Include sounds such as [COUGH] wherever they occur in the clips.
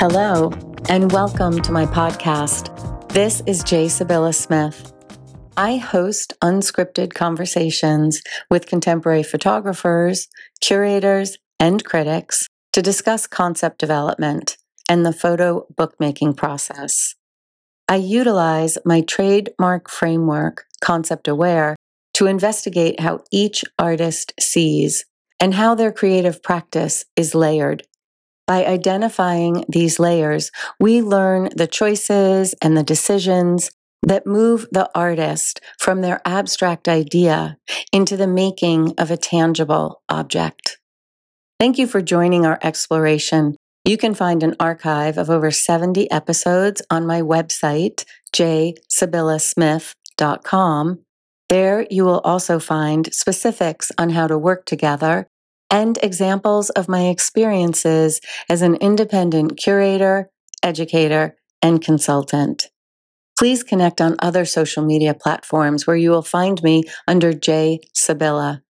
Hello, and welcome to my podcast. This is Jay Sybylla Smith. I host unscripted conversations with contemporary photographers, curators, and critics to discuss concept development and the photo bookmaking process. I utilize my trademark framework, Concept Aware, to investigate how each artist sees and how their creative practice is layered by identifying these layers, we learn the choices and the decisions that move the artist from their abstract idea into the making of a tangible object. Thank you for joining our exploration. You can find an archive of over 70 episodes on my website, jsybyllasmith.com. There you will also find specifics on how to work together and examples of my experiences as an independent curator, educator, and consultant. Please connect on other social media platforms where you will find me under J. Sybylla.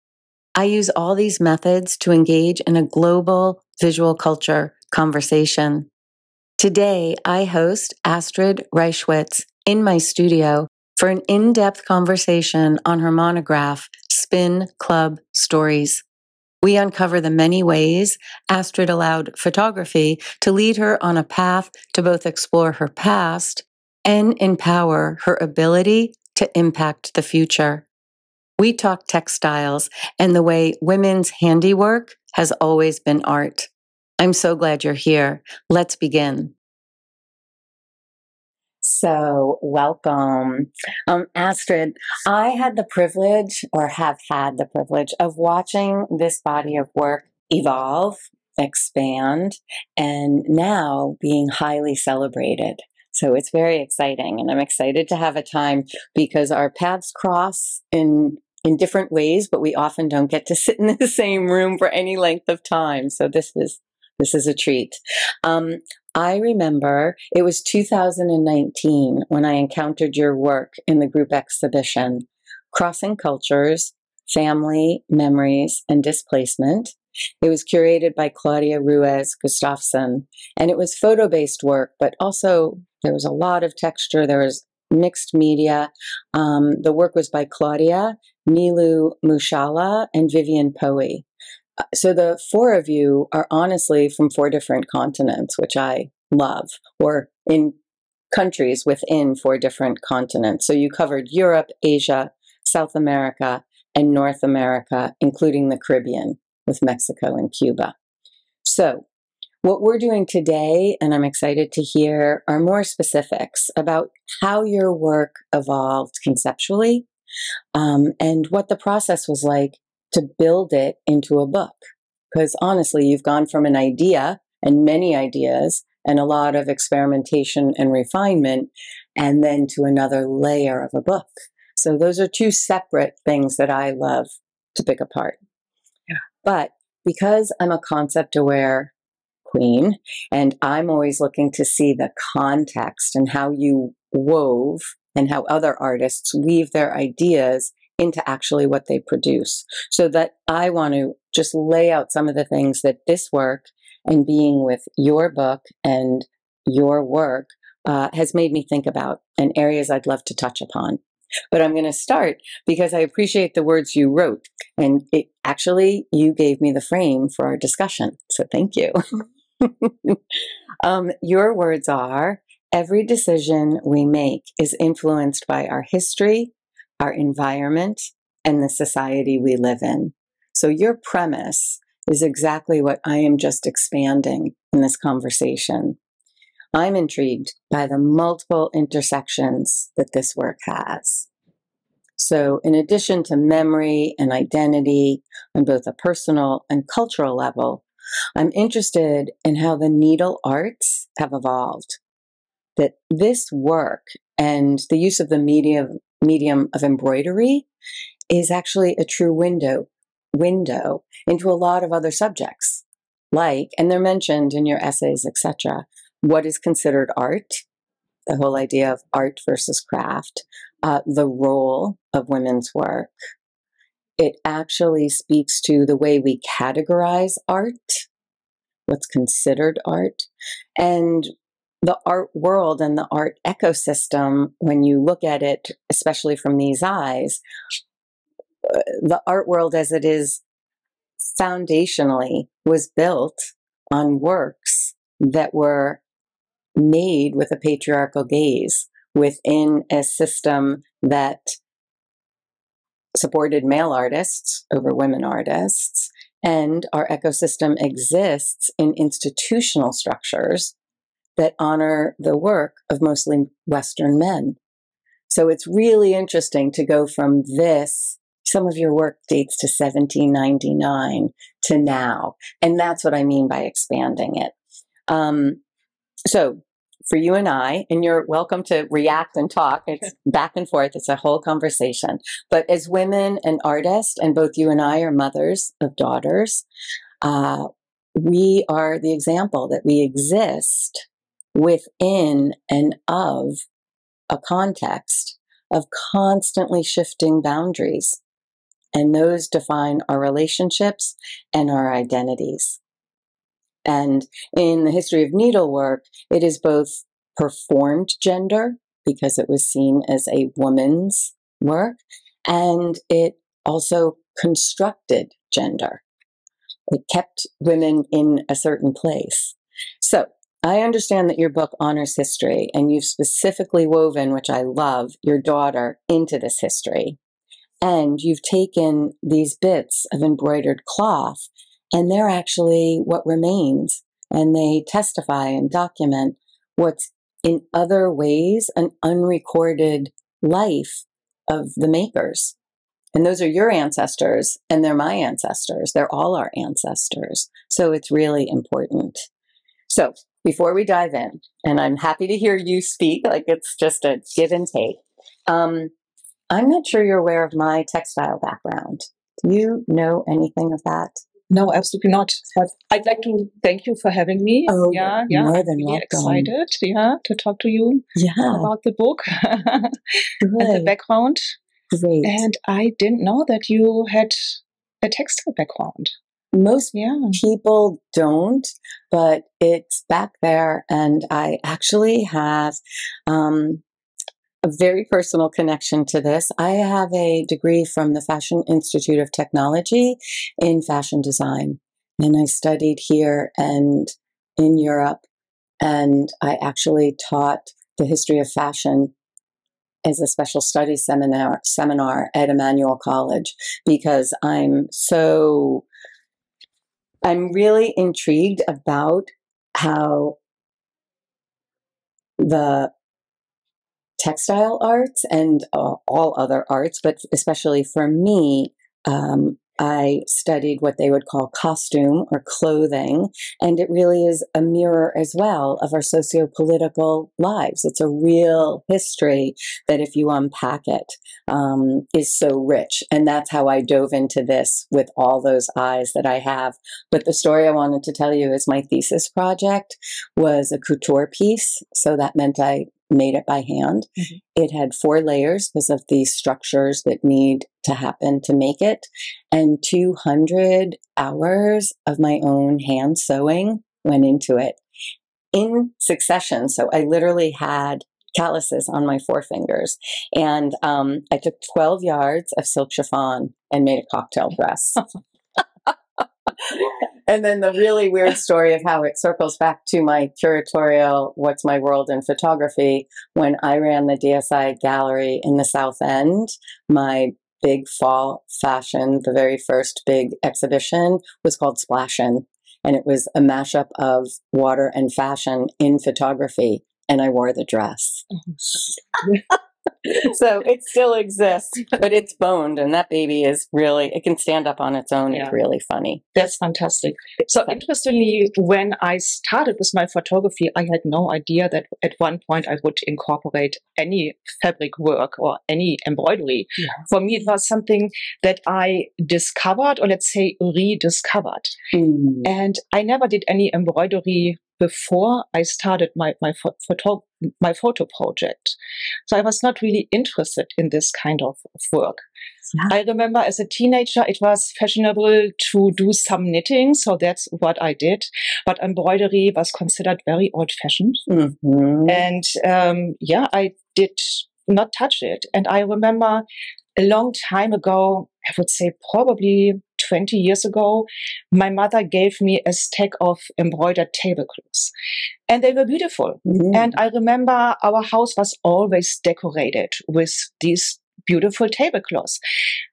I use all these methods to engage in a global visual culture conversation. Today, I host Astrid Reischwitz in my studio for an in depth conversation on her monograph, Spin Club Stories. We uncover the many ways Astrid allowed photography to lead her on a path to both explore her past and empower her ability to impact the future. We talk textiles and the way women's handiwork has always been art. I'm so glad you're here. Let's begin. So, welcome. Um, Astrid, I had the privilege, or have had the privilege, of watching this body of work evolve, expand, and now being highly celebrated. So it's very exciting, and I'm excited to have a time because our paths cross in in different ways, but we often don't get to sit in [LAUGHS] the same room for any length of time. So this is this is a treat. Um, I remember it was 2019 when I encountered your work in the group exhibition, Crossing Cultures, Family, Memories, and Displacement. It was curated by Claudia Ruiz Gustafson, and it was photo based work, but also there was a lot of texture. There was mixed media. Um, the work was by Claudia, Nilu Mushala, and Vivian Poe. Uh, so the four of you are honestly from four different continents, which I love, or in countries within four different continents. So you covered Europe, Asia, South America, and North America, including the Caribbean with Mexico and Cuba. So what we're doing today, and I'm excited to hear, are more specifics about how your work evolved conceptually um, and what the process was like to build it into a book. Because honestly, you've gone from an idea and many ideas and a lot of experimentation and refinement, and then to another layer of a book. So those are two separate things that I love to pick apart. Yeah. But because I'm a concept aware queen and I'm always looking to see the context and how you wove and how other artists weave their ideas into actually what they produce. So that I want to just lay out some of the things that this work and being with your book and your work uh, has made me think about and areas I'd love to touch upon. But I'm going to start because I appreciate the words you wrote. And it actually, you gave me the frame for our discussion. So thank you. [LAUGHS] um, your words are every decision we make is influenced by our history, our environment, and the society we live in. So your premise is exactly what I am just expanding in this conversation. I'm intrigued by the multiple intersections that this work has. So, in addition to memory and identity on both a personal and cultural level, I'm interested in how the needle arts have evolved. That this work and the use of the medium, medium of embroidery is actually a true window window into a lot of other subjects like and they're mentioned in your essays etc what is considered art the whole idea of art versus craft uh, the role of women's work it actually speaks to the way we categorize art what's considered art. And the art world and the art ecosystem, when you look at it, especially from these eyes, uh, the art world as it is foundationally was built on works that were made with a patriarchal gaze within a system that supported male artists over women artists. And our ecosystem exists in institutional structures that honor the work of mostly Western men. So it's really interesting to go from this, some of your work dates to 1799 to now. And that's what I mean by expanding it. Um, so for you and I, and you're welcome to react and talk. It's [LAUGHS] back and forth. It's a whole conversation. But as women and artists, and both you and I are mothers of daughters, uh, we are the example that we exist within and of a context of constantly shifting boundaries. And those define our relationships and our identities. And in the history of needlework, it is both performed gender because it was seen as a woman's work, and it also constructed gender. It kept women in a certain place. So I understand that your book honors history, and you've specifically woven, which I love, your daughter into this history. And you've taken these bits of embroidered cloth and they're actually what remains. And they testify and document what's in other ways an unrecorded life of the makers. And those are your ancestors, and they're my ancestors. They're all our ancestors. So it's really important. So before we dive in, and I'm happy to hear you speak, like it's just a give and take. Um, I'm not sure you're aware of my textile background. Do you know anything of that? No, absolutely not. But I'd like to thank you for having me. Oh, yeah, yeah. more than really welcome. excited, yeah, to talk to you Yeah, about the book [LAUGHS] and the background. great. And I didn't know that you had a textile background. Most Yeah. people don't, but it's back there. And I actually have um, a very personal connection to this. I have a degree from the Fashion Institute of Technology in fashion design. And I studied here and in Europe. And I actually taught the history of fashion as a special studies seminar seminar at Emmanuel College because I'm so I'm really intrigued about how the textile arts and uh, all other arts, but especially for me, um, I studied what they would call costume or clothing, and it really is a mirror as well of our socio political lives. It's a real history that, if you unpack it, um, is so rich. And that's how I dove into this with all those eyes that I have. But the story I wanted to tell you is my thesis project was a couture piece. So that meant I made it by hand. Mhm. It had four layers because of the structures that need to happen to make it, and 200 hours of my own hand sewing went into it in succession. So I literally had calluses on my forefingers. And um, I took 12 yards of silk chiffon and made a cocktail dress. [LAUGHS] and then the really weird story of how it circles back to my curatorial What's My World in Photography. When I ran the DSI gallery in the South End, my big fall fashion, the very first big exhibition was called Splashin'. And it was a mashup of water and fashion in photography. And I wore the dress. Mm-hmm. [LAUGHS] [LAUGHS] so it still exists, [LAUGHS] but it's boned, and that baby is really, it can stand up on its own. Yeah. It's really funny. That's fantastic. So interestingly, when I started with my photography, I had no idea that at one point I would incorporate any fabric work or any embroidery. For me, it was something that I discovered, or let's say rediscovered. Mm. And I never did any embroidery before I started my my photo my photo project. So I was not really interested in this kind of, of work. Yeah. I remember as a teenager, it was fashionable to do some knitting, so that's what I did. But embroidery was considered very old-fashioned, mm-hmm. and um, yeah, I did not touch it. And I remember a long time ago, I would say probably 20 years ago, my mother gave me a stack of embroidered tablecloths. And they were beautiful. Mm-hmm. And I remember our house was always decorated with these beautiful tablecloths.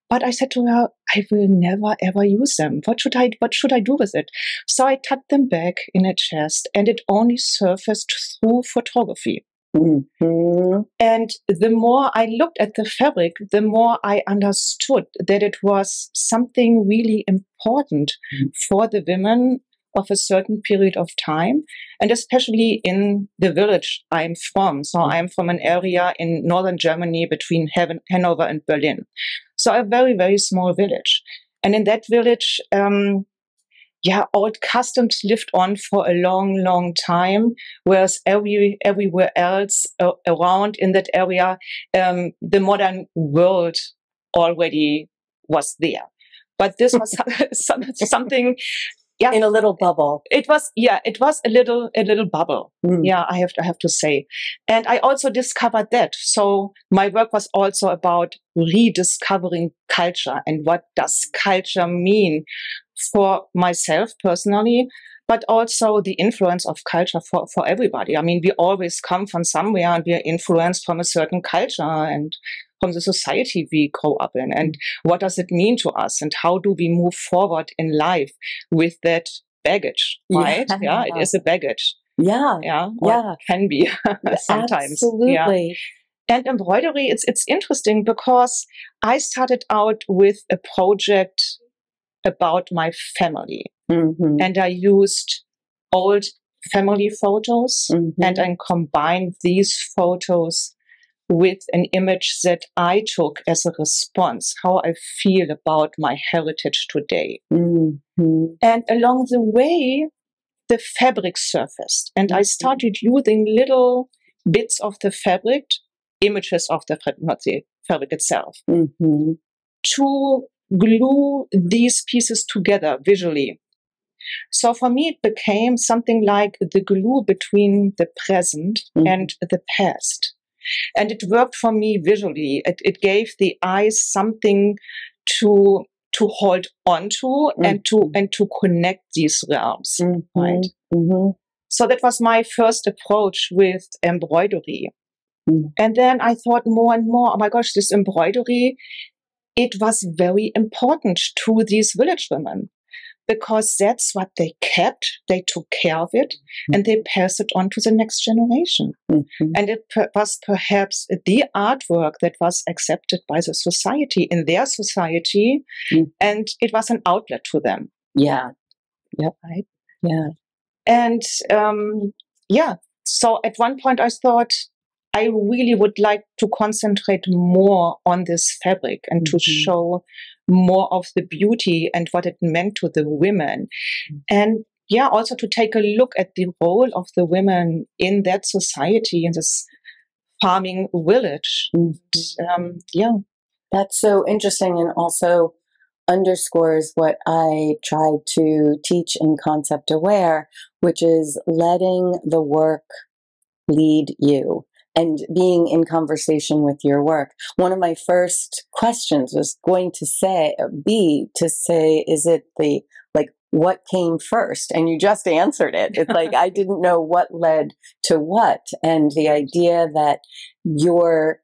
But I said to her, I will never ever use them. What should I what should I do with it? So I tucked them back in a chest and it only surfaced through photography. Mm-hmm. And the more I looked at the fabric, the more I understood that it was something really important mm-hmm. for the women of a certain period of time, and especially in the village I'm from. So mm-hmm. I'm from an area in northern Germany between Hanover and Berlin. So a very, very small village. And in that village, um, yeah, old customs lived on for a long, long time, whereas every, everywhere else uh, around in that area, um, the modern world already was there. But this was [LAUGHS] [LAUGHS] something yeah. In a little bubble. It was yeah it was a little a little bubble. Mm. yeah i have to I have to say. And i also discovered that. So my work was also about rediscovering culture and what does culture mean for myself personally but also the influence of culture for, for everybody. I mean, we always come from somewhere and we are influenced from a certain culture and from the society we grow up in. And what does it mean to us? And how do we move forward in life with that baggage, right? Yeah, [LAUGHS] yeah it is a baggage. Yeah. Yeah. yeah. can be [LAUGHS] sometimes. Absolutely. Yeah. And embroidery, it's, it's interesting because I started out with a project about my family. Mm-hmm. And I used old family photos mm-hmm. and I combined these photos with an image that I took as a response, how I feel about my heritage today. Mm-hmm. And along the way, the fabric surfaced and I mm-hmm. started using little bits of the fabric, images of the not the fabric itself, mm-hmm. to glue these pieces together visually. So for me, it became something like the glue between the present mm-hmm. and the past. And it worked for me visually. It, it gave the eyes something to to hold onto mm-hmm. and to and to connect these realms. Mm-hmm. Right. Mm-hmm. So that was my first approach with embroidery. Mm. And then I thought more and more, oh my gosh, this embroidery it was very important to these village women because that's what they kept. They took care of it mm-hmm. and they passed it on to the next generation. Mm-hmm. And it per- was perhaps the artwork that was accepted by the society in their society. Mm-hmm. And it was an outlet to them. Yeah. Yeah. Right. Yeah. And um, yeah. So at one point I thought, I really would like to concentrate more on this fabric and mm-hmm. to show more of the beauty and what it meant to the women. Mm-hmm. And yeah, also to take a look at the role of the women in that society, in this farming village. Mm-hmm. Um, yeah. That's so interesting and also underscores what I try to teach in Concept Aware, which is letting the work lead you and being in conversation with your work. One of my first questions was going to say, be to say, is it the, like, what came first? And you just answered it. It's like, I [LAUGHS] didn't know what led to what. And the idea that your,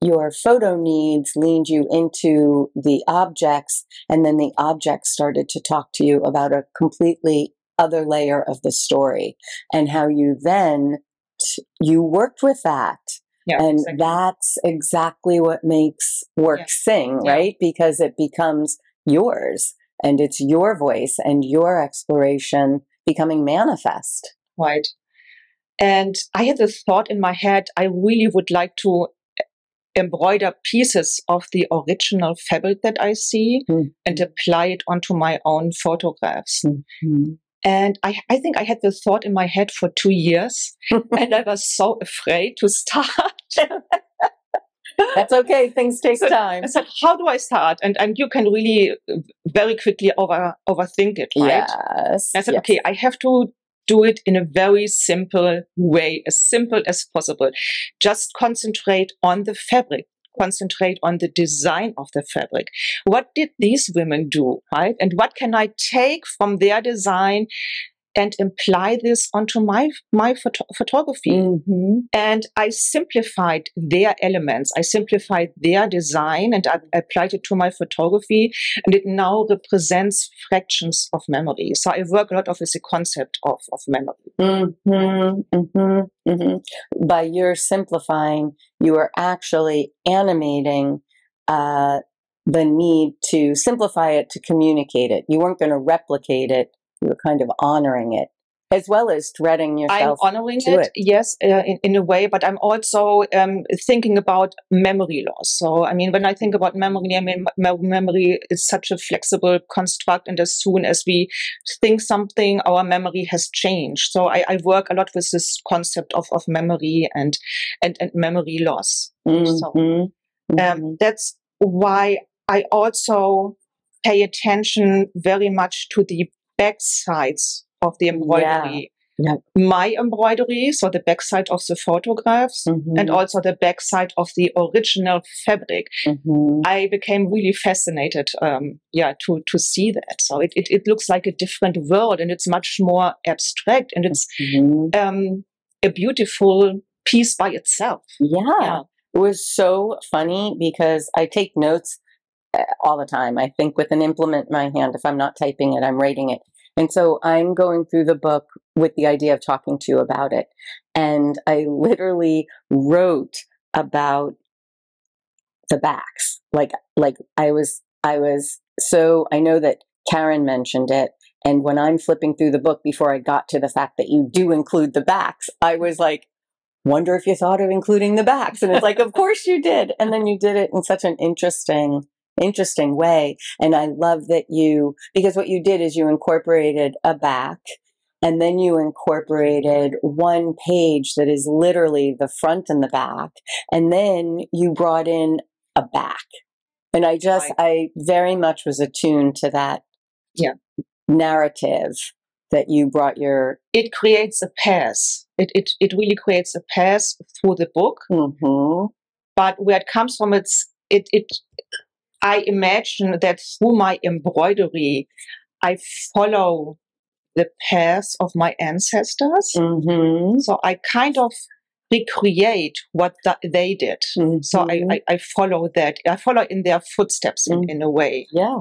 your photo needs leaned you into the objects and then the objects started to talk to you about a completely other layer of the story and how you then you worked with that. Yeah, and exactly. that's exactly what makes work yeah. sing, right? Yeah. Because it becomes yours and it's your voice and your exploration becoming manifest. Right. And I had this thought in my head I really would like to embroider pieces of the original fabric that I see mm-hmm. and apply it onto my own photographs. Mm-hmm. And I, I think I had the thought in my head for two years [LAUGHS] and I was so afraid to start. [LAUGHS] That's okay. Things take So, time. I said, how do I start? And, and you can really uh, very quickly over, overthink it, right? Yes. I said, yes. okay, I have to do it in a very simple way, as simple as possible. Just concentrate on the fabric. Concentrate on the design of the fabric. What did these women do, right? And what can I take from their design and apply this onto my my photo- photography? Mhm. and I simplified their elements. I simplified their design and I applied it to my photography and it now represents fractions of memory. So I work a lot of with the concept of, of memory. Mhm, mhm, mhm. By your simplifying, you are actually animating uh, the need to simplify it to communicate it. You weren't going to replicate it. You were kind of honoring it, as well as threading yourself. I'm honoring it, it. yes, uh, in, in a way, but I'm also um, thinking about memory loss. So, I mean, when I think about memory, I mean, me- memory is such a flexible construct, and as soon as we think something, our memory has changed. So, I, I work a lot with this concept of, of memory and, and, and memory loss. So, Mhm, mhm. um, that's why I also pay attention very much to the back sides of the embroidery. Yeah. My embroidery, so the backside of the photographs, and Mhm, also the backside of the original fabric. mhm. I became really fascinated, um, yeah, to to see that. So it, it it looks like a different world, and it's much more abstract, and it's Mhm. um, a beautiful piece by itself. Yeah. Yeah. It was so funny because I take notes all the time. I think with an implement in my hand, if I'm not typing it, I'm writing it. And so I'm going through the book with the idea of talking to you about it. And I literally wrote about the backs. Like, like I was, I was so, I know that Karen mentioned it. And when I'm flipping through the book before I got to the fact that you do include the backs, I was like, wonder if you thought of including the backs. And it's like, of course you did. And then you did it in such an interesting, interesting way. And I love that you, because what you did is you incorporated a back and then you incorporated one page that is literally the front and the back. And then you brought in a back. And I just, I very much was attuned to that Yeah. narrative that you brought your, It creates a path. It it it really creates a path through the book. Mhm. but where it comes from it's it it i imagine that through my embroidery i follow the path of my ancestors Mhm. so i kind of recreate what th- they did so I, Mhm. I i follow that i follow in their footsteps in, Mm. in a way yeah.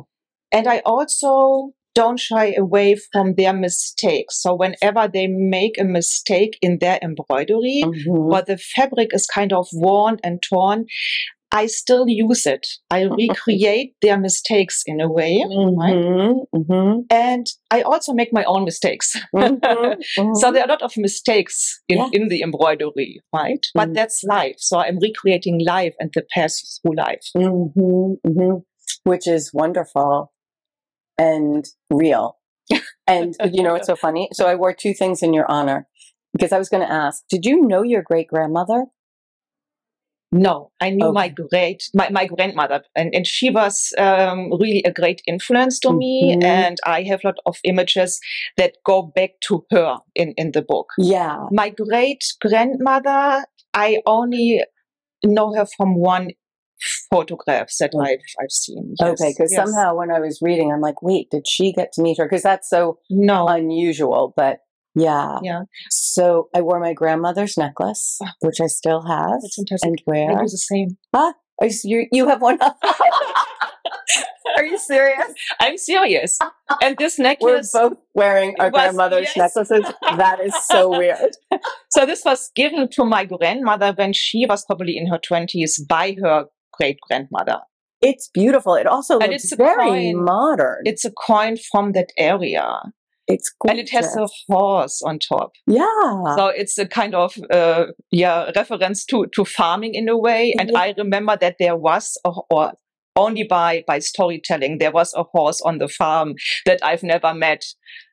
and i also don't shy away from their mistakes so whenever they make a mistake in their embroidery Mhm. or the fabric is kind of worn and torn, I still use it. I [LAUGHS] recreate their mistakes in a way. Mhm. Mhm. And I also make my own mistakes. [LAUGHS] Mhm. So there are a lot of mistakes in, Yeah. in the embroidery, right? But Mm. that's life. So I'm recreating life and the path through life. Mhm. Mhm. Which is wonderful and real. [LAUGHS] And you know, it's so funny. So I wore two things in your honor because I was going to ask, did you know your great grandmother? No, I knew my great, my, my grandmother, and, and she was um, really a great influence to me. Mhm. And I have a lot of images that go back to her in, in the book. Yeah. My great grandmother, I only know her from one photograph that Okay. I've, I've seen. Yes, Okay. Because yes. somehow when I was reading, I'm like, wait, did she get to meet her? Because that's so No. unusual. But yeah. Yeah. So I wore my grandmother's necklace, ah. which I still have and I wear. do the same. Are oh, you, you, you have one. [LAUGHS] Are you serious? I'm serious. And this [LAUGHS] necklace. We're both wearing our was- grandmother's yes. necklaces. That is so weird. [LAUGHS] so this was given to my grandmother when she was probably in her 20s by her great grandmother. It's beautiful. It also And looks it's very coin. modern. It's a coin from that area. It's And it has a horse on top. yeah. So it's a kind of uh, yeah reference to to farming in a way. And Yeah. I remember that there was a, or only by by storytelling there was a horse on the farm that I've never met.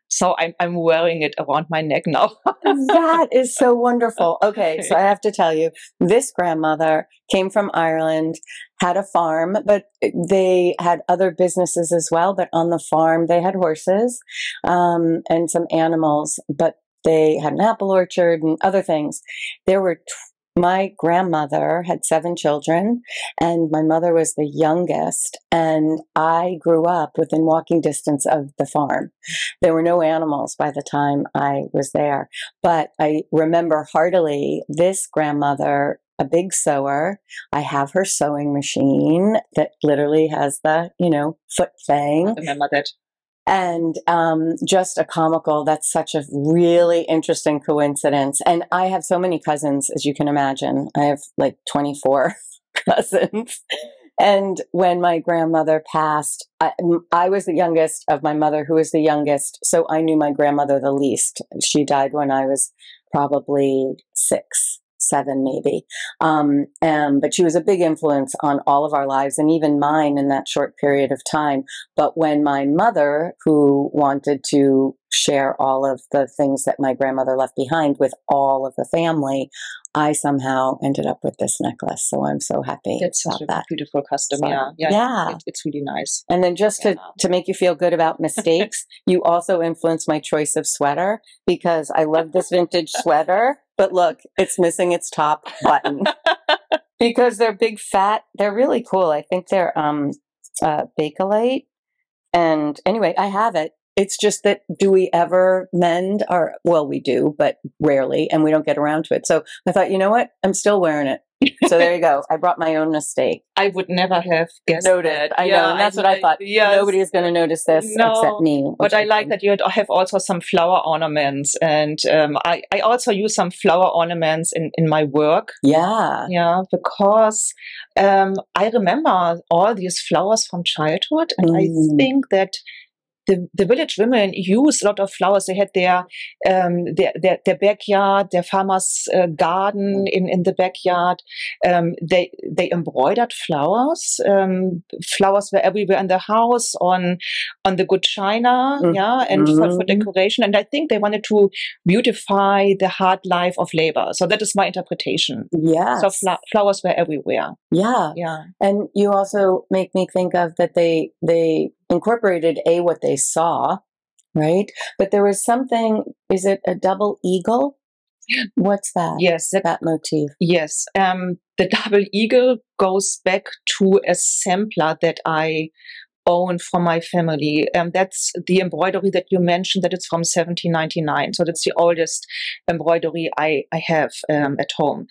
So I'm, I'm wearing it around my neck now. [LAUGHS] that is so wonderful. Okay, so [LAUGHS] I have to tell you, this grandmother came from Ireland, had a farm, but they had other businesses as well. But on the farm, they had horses um, and some animals, but they had an apple orchard and other things. There were my grandmother had seven children, and my mother was the youngest. And I grew up within walking distance of the farm. There were no animals by the time I was there. But I remember heartily this grandmother, a big sewer. I have her sewing machine that literally has the, you know, foot thing. I remember that and um, just a comical. That's such a really interesting coincidence. And I have so many cousins, as you can imagine. I have like 24 [LAUGHS] cousins. And when my grandmother passed, I, I, was the youngest of my mother, who was the youngest. So I knew my grandmother the least. She died when I was probably six seven maybe. Um, and, but she was a big influence on all of our lives and even mine in that short period of time. But when my mother, who wanted to share all of the things that my grandmother left behind with all of the family, I somehow ended up with this necklace. So I'm so happy It's about such a that. beautiful custom. So, yeah, yeah, yeah. It, it's really nice. And then just to, to make you feel good about mistakes, [LAUGHS] you also influenced my choice of sweater because I love this vintage sweater. But look, it's missing its top button [LAUGHS] because they're big fat. They're really cool. I think they're um uh Bakelite. And anyway, I have it. It's just that do we ever mend our well, we do, but rarely, and we don't get around to it. So I thought, you know what? I'm still wearing it. So there you go. I brought my own mistake. [LAUGHS] I would never have guessed Noticed. that. I know. And that's what I thought. Yes. Nobody is going to notice this No, except me. But I like that you have also some flower ornaments, and um, I, I also use some flower ornaments in, in my work. Yeah. Yeah, because um, I remember all these flowers from childhood, and Mm. I think that the, the village women use a lot of flowers. They had their um, their, their, their backyard, their farmer's uh, garden in, in the backyard. Um, they they embroidered flowers. Um, flowers were everywhere in the house on on the good china, Mm. yeah, and for, for Mhm. decoration. And I think they wanted to beautify the hard life of labor. So that is my interpretation. Yeah. So fla- flowers were everywhere. yeah. Yeah. And you also make me think of that they they incorporated a what they saw, right? But there was something. Is it a double eagle? What's that? Yes. That, That motif. yes. Um, the double eagle goes back to a sampler that I own from my family. Um, that's the embroidery that you mentioned. That it's from 1799. So that's the oldest embroidery I I have um, at home.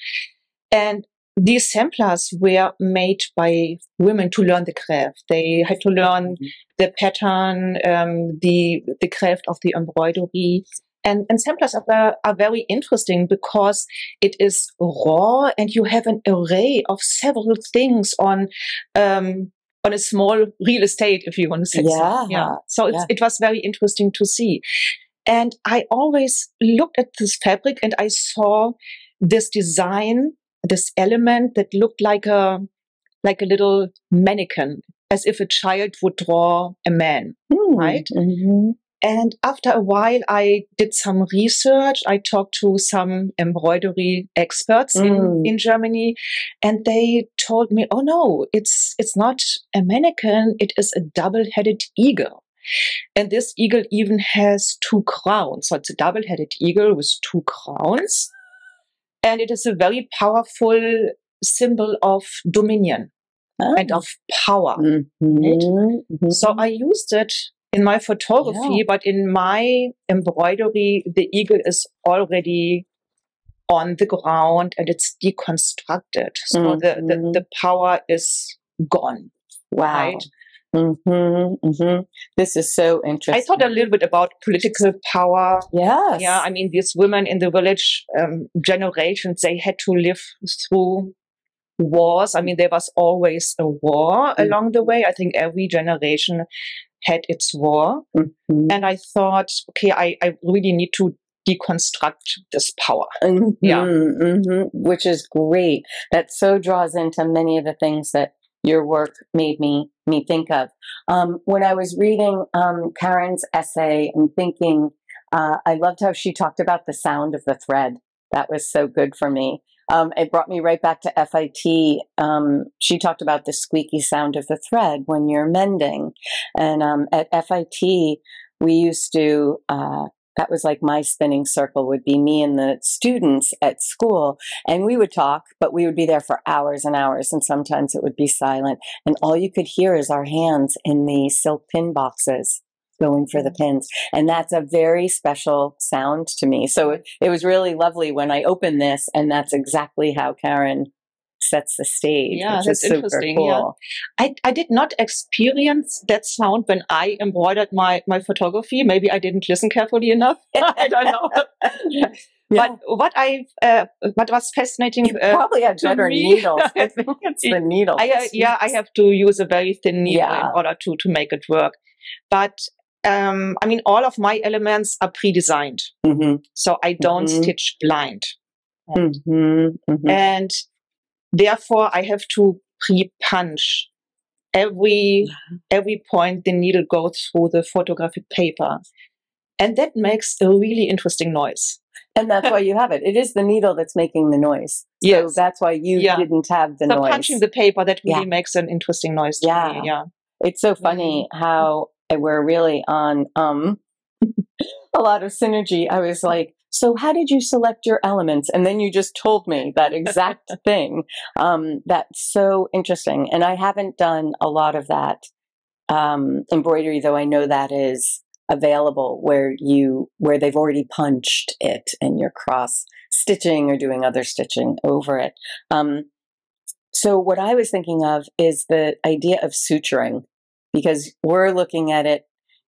And these samplers were made by women to learn the craft. They had to learn the pattern, um, the the craft of the embroidery. And, and samplers are, are very interesting because it is raw and you have an array of several things on um, on a small real estate, if you want to say so. Yeah. Yeah. So it's, Yeah. it was very interesting to see. And I always looked at this fabric and I saw this design, this element that looked like a like a little mannequin, as if a child would draw a man. Right. Mhm. And after a while, I did some research. I talked to some embroidery experts Mm. in, in Germany, and they told me, "Oh no, it's it's not a mannequin. It is a double-headed eagle." And this eagle even has two crowns. So it's a double-headed eagle with two crowns. And it is a very powerful symbol of dominion Oh. and of power. Mhm. Mhm. So I used it in my photography, Yeah. but in my embroidery, the eagle is already on the ground and it's deconstructed. So the, the, Mhm. the power is gone. wow. right. hmm hmm This is so interesting. I thought a little bit about political power. Yes. Yeah, I mean, these women in the village um, generations, they had to live through wars. I mean, there was always a war Mm. along the way. I think every generation had its war. Mhm. And I thought, okay, I, I really need to deconstruct this power. Mhm, Yeah. mhm, which is great. That so draws into many of the things that your work made me me think of. Um, when I was reading um, Karen's essay and thinking, uh, I loved how she talked about the sound of the thread. That was so good for me. Um, it brought me right back to FIT. Um, she talked about the squeaky sound of the thread when you're mending. And um, at FIT, we used to uh, that was like my spinning circle would be me and the students at school and we would talk but we would be there for hours and hours and sometimes it would be silent and all you could hear is our hands in the silk pin boxes going for the Mm-hmm. pins and that's a very special sound to me so it, it was really lovely when i opened this and that's exactly how karen sets the stage Yeah, which that's interesting, cool yeah. I, I did not experience that sound when I embroidered my, my photography. Maybe I didn't listen carefully enough. [LAUGHS] [LAUGHS] I don't know. Yeah. But what I uh, what was fascinating, you uh, probably had better me- needles i [LAUGHS] think it's the needle I, uh, yeah, I have to use a very thin needle Yeah. in order to to make it work. But um, I mean, all of my elements are pre-designed, hmm so I don't Mhm. stitch blind, hmm hmm and therefore I have to pre-punch every every point the needle goes through the photographic paper, and that makes a really interesting noise. And that's why you have it. It is the needle that's making the noise. So Yes. that's why you Yeah. didn't have the so noise. punching the paper that really Yeah. makes an interesting noise. To Yeah. me. yeah. it's so funny how we're really on um [LAUGHS] a lot of synergy. I was like, so how did you select your elements? And then you just told me that [LAUGHS] exact thing. Um, that's so interesting. And I haven't done a lot of that um, embroidery, though I know that is available where you where they've already punched it and you're cross stitching or doing other stitching over it. Um, so what I was thinking of is the idea of suturing because we're looking at it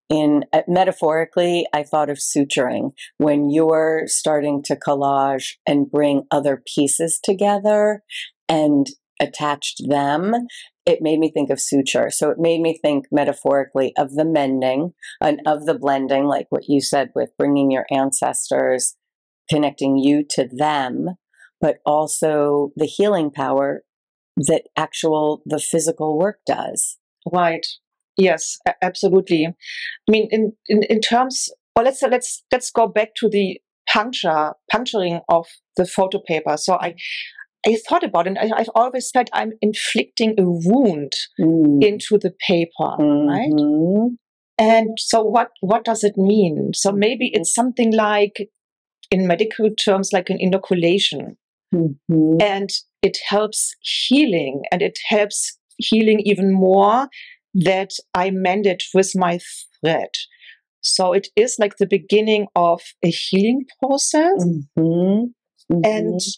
in uh, metaphorically i thought of suturing. When you're starting to collage and bring other pieces together and attached them it made me think of suture. So it made me think metaphorically of the mending and of the blending like what you said with bringing your ancestors connecting you to them but also the healing power that actual the physical work does. Right. Yes, absolutely. I mean, in, in, in terms, well, let's, let's, let's go back to the puncture, puncturing of the photo paper. So I, I thought about it. I, I've always felt I'm inflicting a wound into the paper, right? Mhm. And so what, what does it mean? So maybe it's something like, in medical terms, like an inoculation Mhm. and it helps healing and it helps healing even more that I mend it with my thread. So it is like the beginning of a healing process Mhm. and Mhm.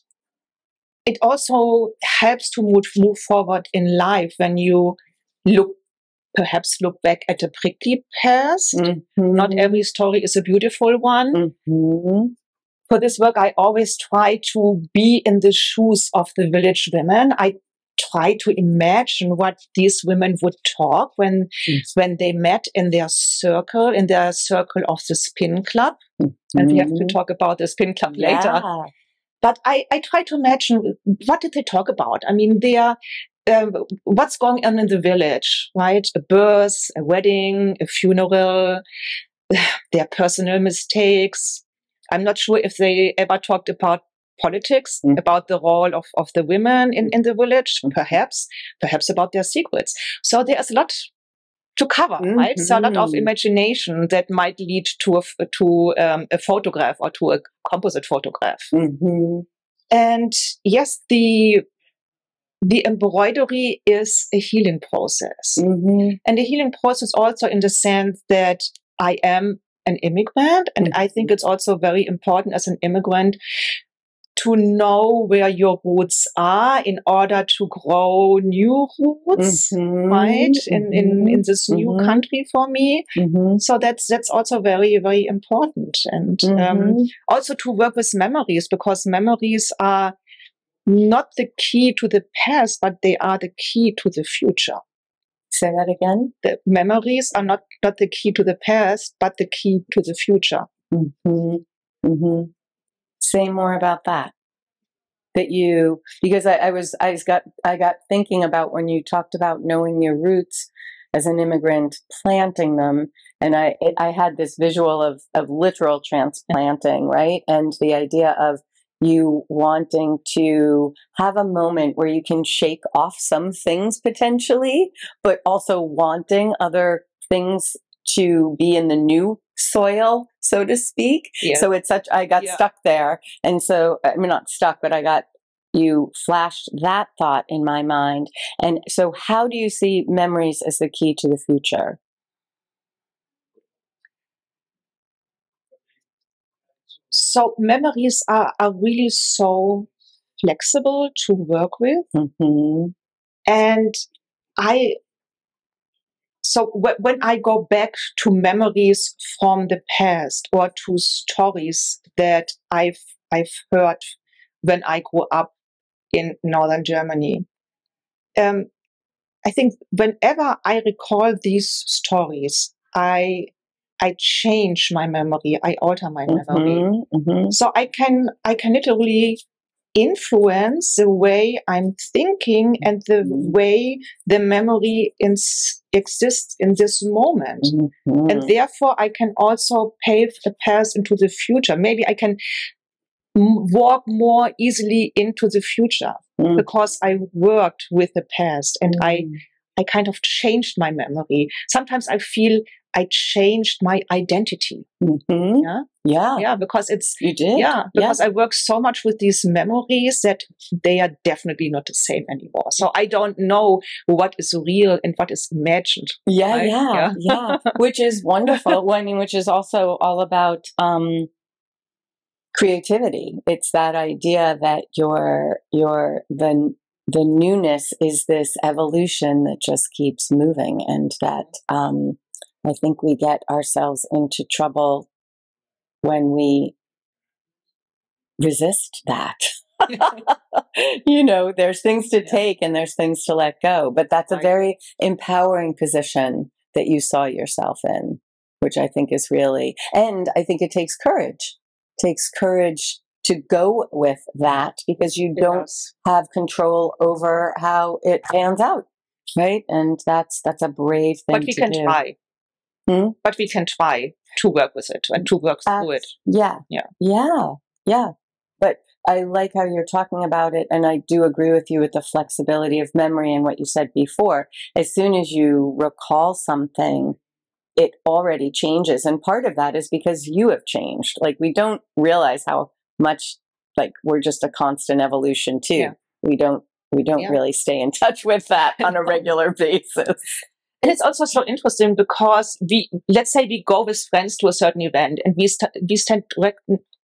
it also helps to move, move forward in life when you look perhaps look back at a prickly past. Mhm. Not every story is a beautiful one. Mhm. for this work, I always try to be in the shoes of the village women. I try to imagine what these women would talk when Yes. when they met in their circle, in their circle of the spin club. And we have to Mhm. talk about the spin club later. But I, I try to imagine what did they talk about? I mean, they are um, what's going on in the village, right? A birth, a wedding, a funeral, [SIGHS] their personal mistakes. I'm not sure if they ever talked about politics, Mm. about the role of, of the women in, in the village, perhaps, perhaps about their secrets. So there's a lot to cover, right? So a lot of Mhm. imagination that might lead to a, to um, a photograph or to a composite photograph. Mhm. And yes, the the embroidery is a healing process. Mhm. And the healing process also in the sense that I am an immigrant. And I think it's also very important as an immigrant to know where your roots are in order to grow new roots. Mhm. Right in, in in this new Mhm. country for me, Mhm. so that's that's also very very important, and um, Mhm. also to work with memories because memories are not the key to the past, but they are the key to the future. Say that again. The memories are not, not the key to the past, but the key to the future. Mhm. Mhm. Say more about that. that you because I, I was I got I got thinking about when you talked about knowing your roots as an immigrant, planting them, and I it, I had this visual of of literal transplanting, right, and the idea of you wanting to have a moment where you can shake off some things potentially, but also wanting other things to be in the new soil, so to speak. Yeah. So it's such, I got Yeah. stuck there. And so, I mean, not stuck, but I got, you flashed that thought in my mind. And so, how do you see memories as the key to the future? So memories are, are really so flexible to work with. hmm And I, so wh- when I go back to memories from the past or to stories that I've, I've heard when I grew up in Northern Germany, um, I think whenever I recall these stories, I, I change my memory. I alter my memory hmm hmm so i can i can literally influence the way i'm thinking and the Mhm. way the memory ins- exists in this moment hmm and therefore i can also pave a path into the future maybe i can m- walk more easily into the future Mm. because i worked with the past and i Mm. i kind of changed my memory sometimes i feel i changed my identity Mhm. Yeah. Yeah. yeah because it's You did. yeah because i work so much with these memories that they are definitely not the same anymore so i don't know what is real and what is imagined Yeah, Right? yeah, yeah, Which is wonderful. Well, I mean, which is also all about um, creativity. It's that idea that your your the the newness is this evolution that just keeps moving, and that um, I think we get ourselves into trouble when we resist that. [LAUGHS] [LAUGHS] you know, there's things to Yeah. take and there's things to let go, but that's a very empowering position that you saw yourself in, which I think is really, and I think it takes courage, takes courage to go with that because you It don't have control over how it pans out. Right. And that's, that's a brave thing but you can do. try Hmm? but we can try to work with it and to work through it Yeah. Yeah. Yeah. Yeah. But I like how you're talking about it. And I do agree with you with the flexibility of memory and what you said before. As soon as you recall something, it already changes. And part of that is because you have changed. Like we don't realize how much like we're just a constant evolution too. Yeah. We don't we don't Yeah. really stay in touch with that [LAUGHS] on a regular basis. And it's also so interesting because we let's say we go with friends to a certain event and we st- we stand right,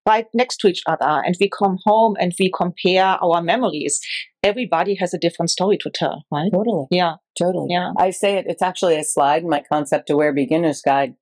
right next to each other and we come home and we compare our memories everybody has a different story to tell right Totally. yeah Totally. yeah I say it, it's actually a slide in my Concept Aware Beginner's Guide,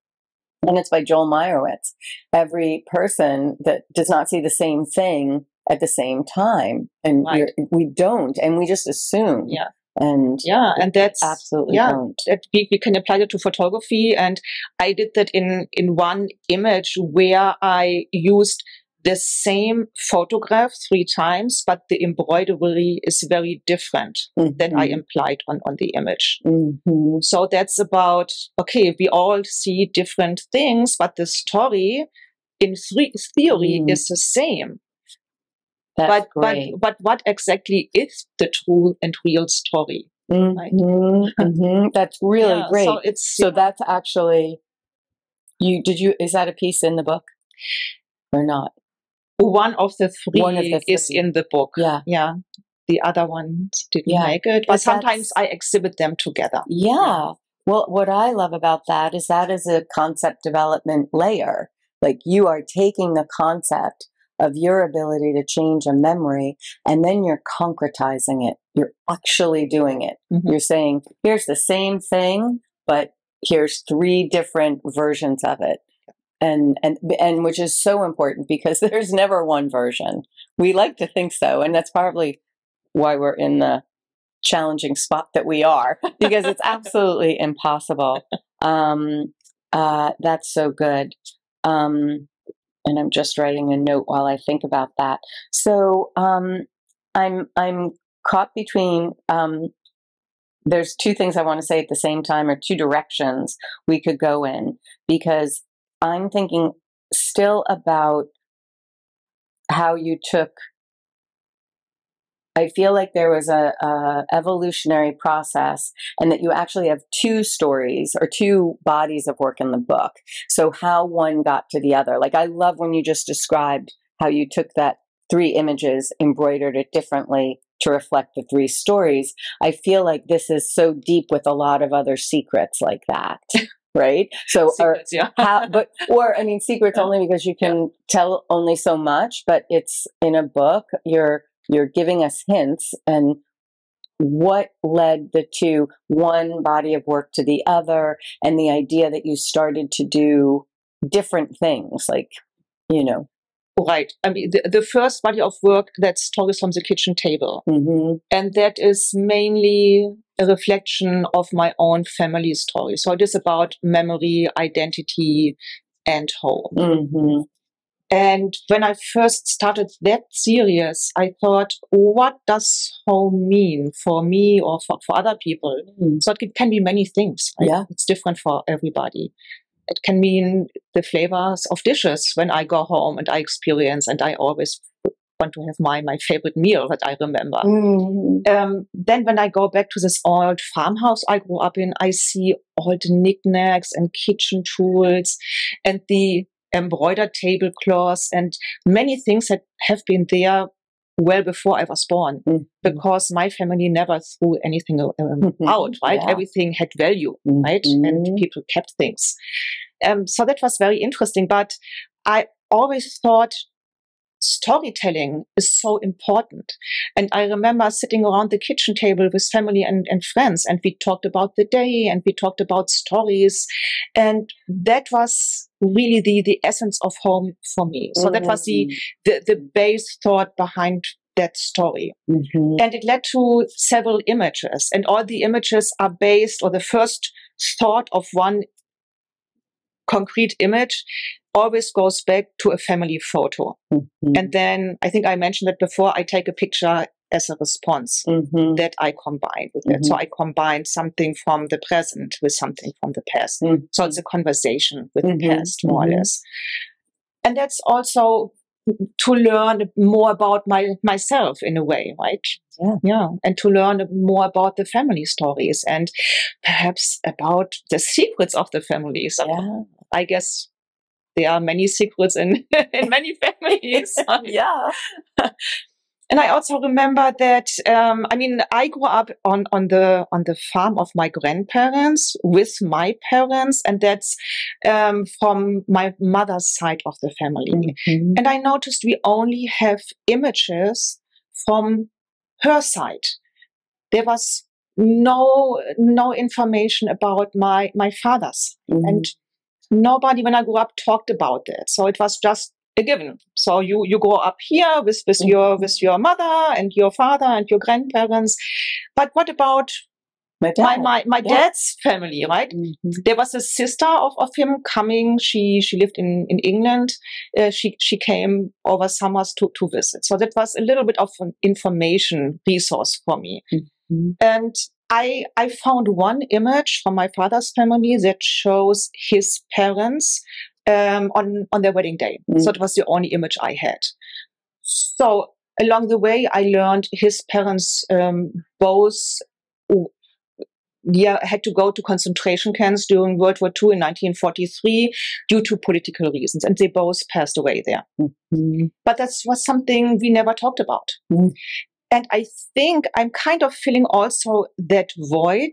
and it's by Joel Meyerowitz. Every person that does not see the same thing at the same time, and Right. we don't, and we just assume. Yeah. And yeah and that's absolutely yeah. don't. that we, we can apply that to photography and i did that in in one image where i used the same photograph three times but the embroidery is very different than i Mhm. implied on on the image Mhm. so that's about okay we all see different things but the story in three, theory Mm. is the same That's but, but great. but what exactly is the true and real story right. Mhm, mhm. [LAUGHS] That's really Yeah, great. so it's So that's actually you. Did you? Is that a piece in the book or not? one of the three, One of the three. is in the book. Yeah. Yeah. The other ones didn't Yeah. make it, But but sometimes I exhibit them together. Yeah. Well, what I love about that is that is a concept development layer. Like you are taking the concept of your ability to change a memory and then you're concretizing it. You're actually doing it. Mhm. You're saying, here's the same thing, but here's three different versions of it. And, and, and which is so important because [LAUGHS] there's never one version. We like to think so. And that's probably why we're in the challenging spot that we are [LAUGHS] because it's absolutely impossible. Um, uh, that's so good. Um, and I'm just writing a note while I think about that. So, um, I'm I'm caught between um, there's two things I want to say at the same time, or two directions we could go in, because I'm thinking still about how you took. I feel like there was a, a evolutionary process, and that you actually have two stories or two bodies of work in the book. So how one got to the other. Like I love when you just described how you took that three images, embroidered it differently to reflect the three stories. I feel like this is so deep with a lot of other secrets like that. [LAUGHS] Right. So, Secrets, yeah. how, but, [LAUGHS] or, I mean, secrets only because you can tell only so much, but it's in a book, you're, you're giving us hints and what led the two, one body of work to the other, and the idea that you started to do different things, like, you know, Right. I mean, the, the first body of work that's stories from the kitchen table. hmm And that is mainly a reflection of my own family story. So it is about memory, identity, and home. hmm And when I first started that series, I thought, what does home mean for me or for, for other people? So it can be many things. Right? Yeah. It's different for everybody. It can mean the flavors of dishes when I go home and I experience, and I always want to have my, my favorite meal that I remember. Mhm. Um, then when I go back to this old farmhouse I grew up in, I see all the knickknacks and kitchen tools and the embroidered tablecloths and many things that have been there well before I was born Mhm. because my family never threw anything um, out, right? Yeah. Everything had value, right? And Mhm. people kept things. Um, so that was very interesting. But I always thought storytelling is so important. And I remember sitting around the kitchen table with family and, and friends, and we talked about the day and we talked about stories. And that was really the, the essence of home for me. So that was the, the, the base thought behind that story. Mhm. And it led to several images, and all the images are based, or the first thought of one concrete image always goes back to a family photo. Mhm. And then I think I mentioned that before, I take a picture as a response Mhm. that I combine with it. So I combine something from the present with something from the past. So it's a conversation with the past, more or less. And that's also to learn more about my myself in a way, right? Yeah. Yeah. And to learn more about the family stories and perhaps about the secrets of the families. Yeah. I guess there are many secrets in, [LAUGHS] in many families. [LAUGHS] Yeah. [LAUGHS] And I also remember that um, I mean I grew up on on the on the farm of my grandparents with my parents, and that's um, from my mother's side of the family. Mhm. And I noticed we only have images from her side. There was no no information about my my father's Mhm. and nobody when I grew up talked about it. So it was just a given. So you you grow up here with with your with your mother and your father and your grandparents. But what about my my dad. my, my Yeah. dad's family, right? Mhm. There was a sister of, of him coming. She she lived in in England. Uh, she she came over summers to to visit. So that was a little bit of an information resource for me. Mhm. And I I found one image from my father's family that shows his parents um, on on their wedding day. Mm. So it was the only image I had. So along the way, I learned his parents um, both. Yeah, had to go to concentration camps during World War II in 1943 due to political reasons, and they both passed away there Mhm. but that was something we never talked about. Mm. And I think I'm kind of feeling also that void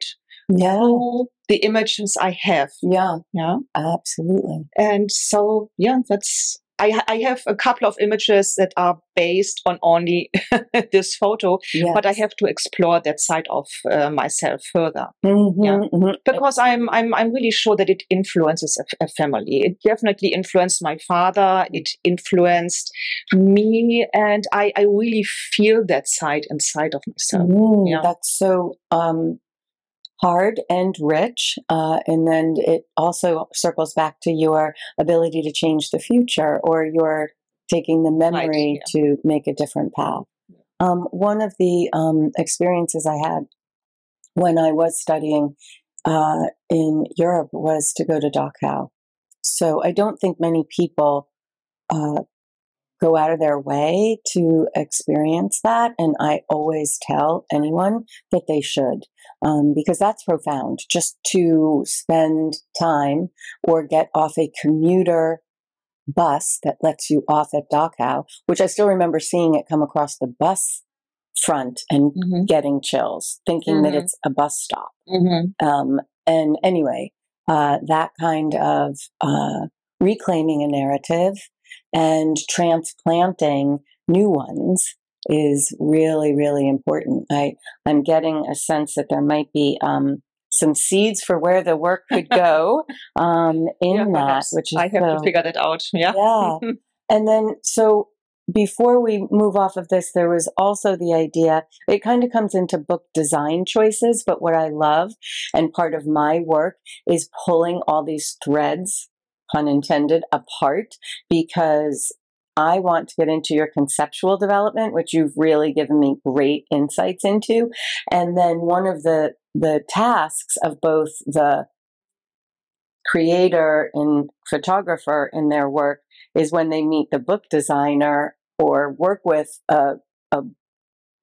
Yeah. through the images I have. Yeah. Yeah. Absolutely. And so, yeah, that's, I, I have a couple of images that are based on only [LAUGHS] this photo, Yeah. but I have to explore that side of uh, myself further Mhm, Yeah. mhm. because I'm, I'm, I'm really sure that it influences a, a family. It definitely influenced my father. It influenced me. And I, I really feel that side inside of myself. Mm, Yeah. That's so um, hard and rich. Uh, and then it also circles back to your ability to change the future or your taking the memory to make a different path. Um, one of the um, experiences I had when I was studying uh, in Europe was to go to Dachau. So I don't think many people uh, go out of their way to experience that. And I always tell anyone that they should, um, because that's profound. Just to spend time or get off a commuter bus that lets you off at Dachau, which I still remember seeing it come across the bus front and mm-hmm. getting chills, thinking mm-hmm. that it's a bus stop. Mm-hmm. Um, and anyway, uh, that kind of uh, reclaiming a narrative and transplanting new ones is really, really important. I, I'm getting a sense that there might be um, some seeds for where the work could go [LAUGHS] um, in yeah, that, which I have so, to figure that out. Yeah. Yeah. [LAUGHS] and then, so before we move off of this, there was also the idea, it kind of comes into book design choices, but what I love and part of my work is pulling all these threads pun intended, apart because I want to get into your conceptual development, which you've really given me great insights into. And then one of the, the tasks of both the creator and photographer in their work is when they meet the book designer or work with a, a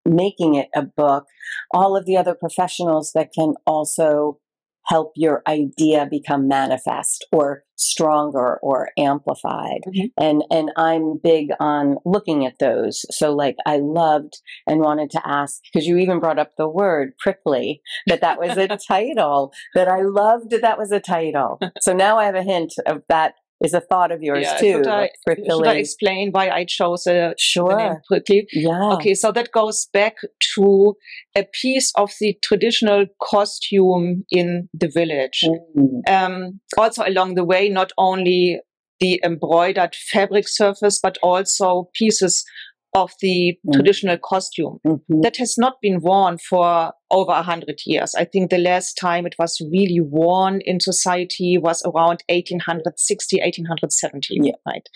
making it a book, all of the other professionals that can also help your idea become manifest or stronger or amplified. Mm-hmm. and and i'm big on looking at those. So like i loved and wanted to ask because you even brought up the word prickly that that was a [LAUGHS] title that i loved that that was a title. So now i have a hint of that is a thought of yours yeah, too. Should I, should I, explain why I chose a sure. name prickly? Yeah. Okay, so that goes back to a piece of the traditional costume in the village. Mm. Um, also along the way, not only the embroidered fabric surface, but also pieces of the mm. traditional costume mm-hmm. that has not been worn for over a hundred years. I think the last time it was really worn in society was around 1860, 1870, yeah. right?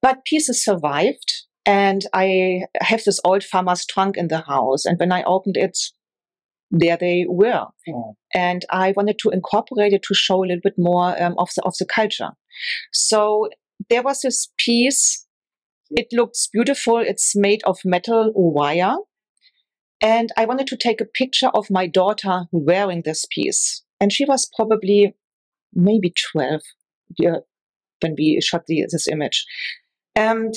But pieces survived. And I have this old farmer's trunk in the house. And when I opened it, there they were. Oh. And I wanted to incorporate it to show a little bit more um, of the, of the culture. So there was this piece it looks beautiful. It's made of metal or wire. And I wanted to take a picture of my daughter wearing this piece. And she was probably maybe 12 when we shot the, this image. And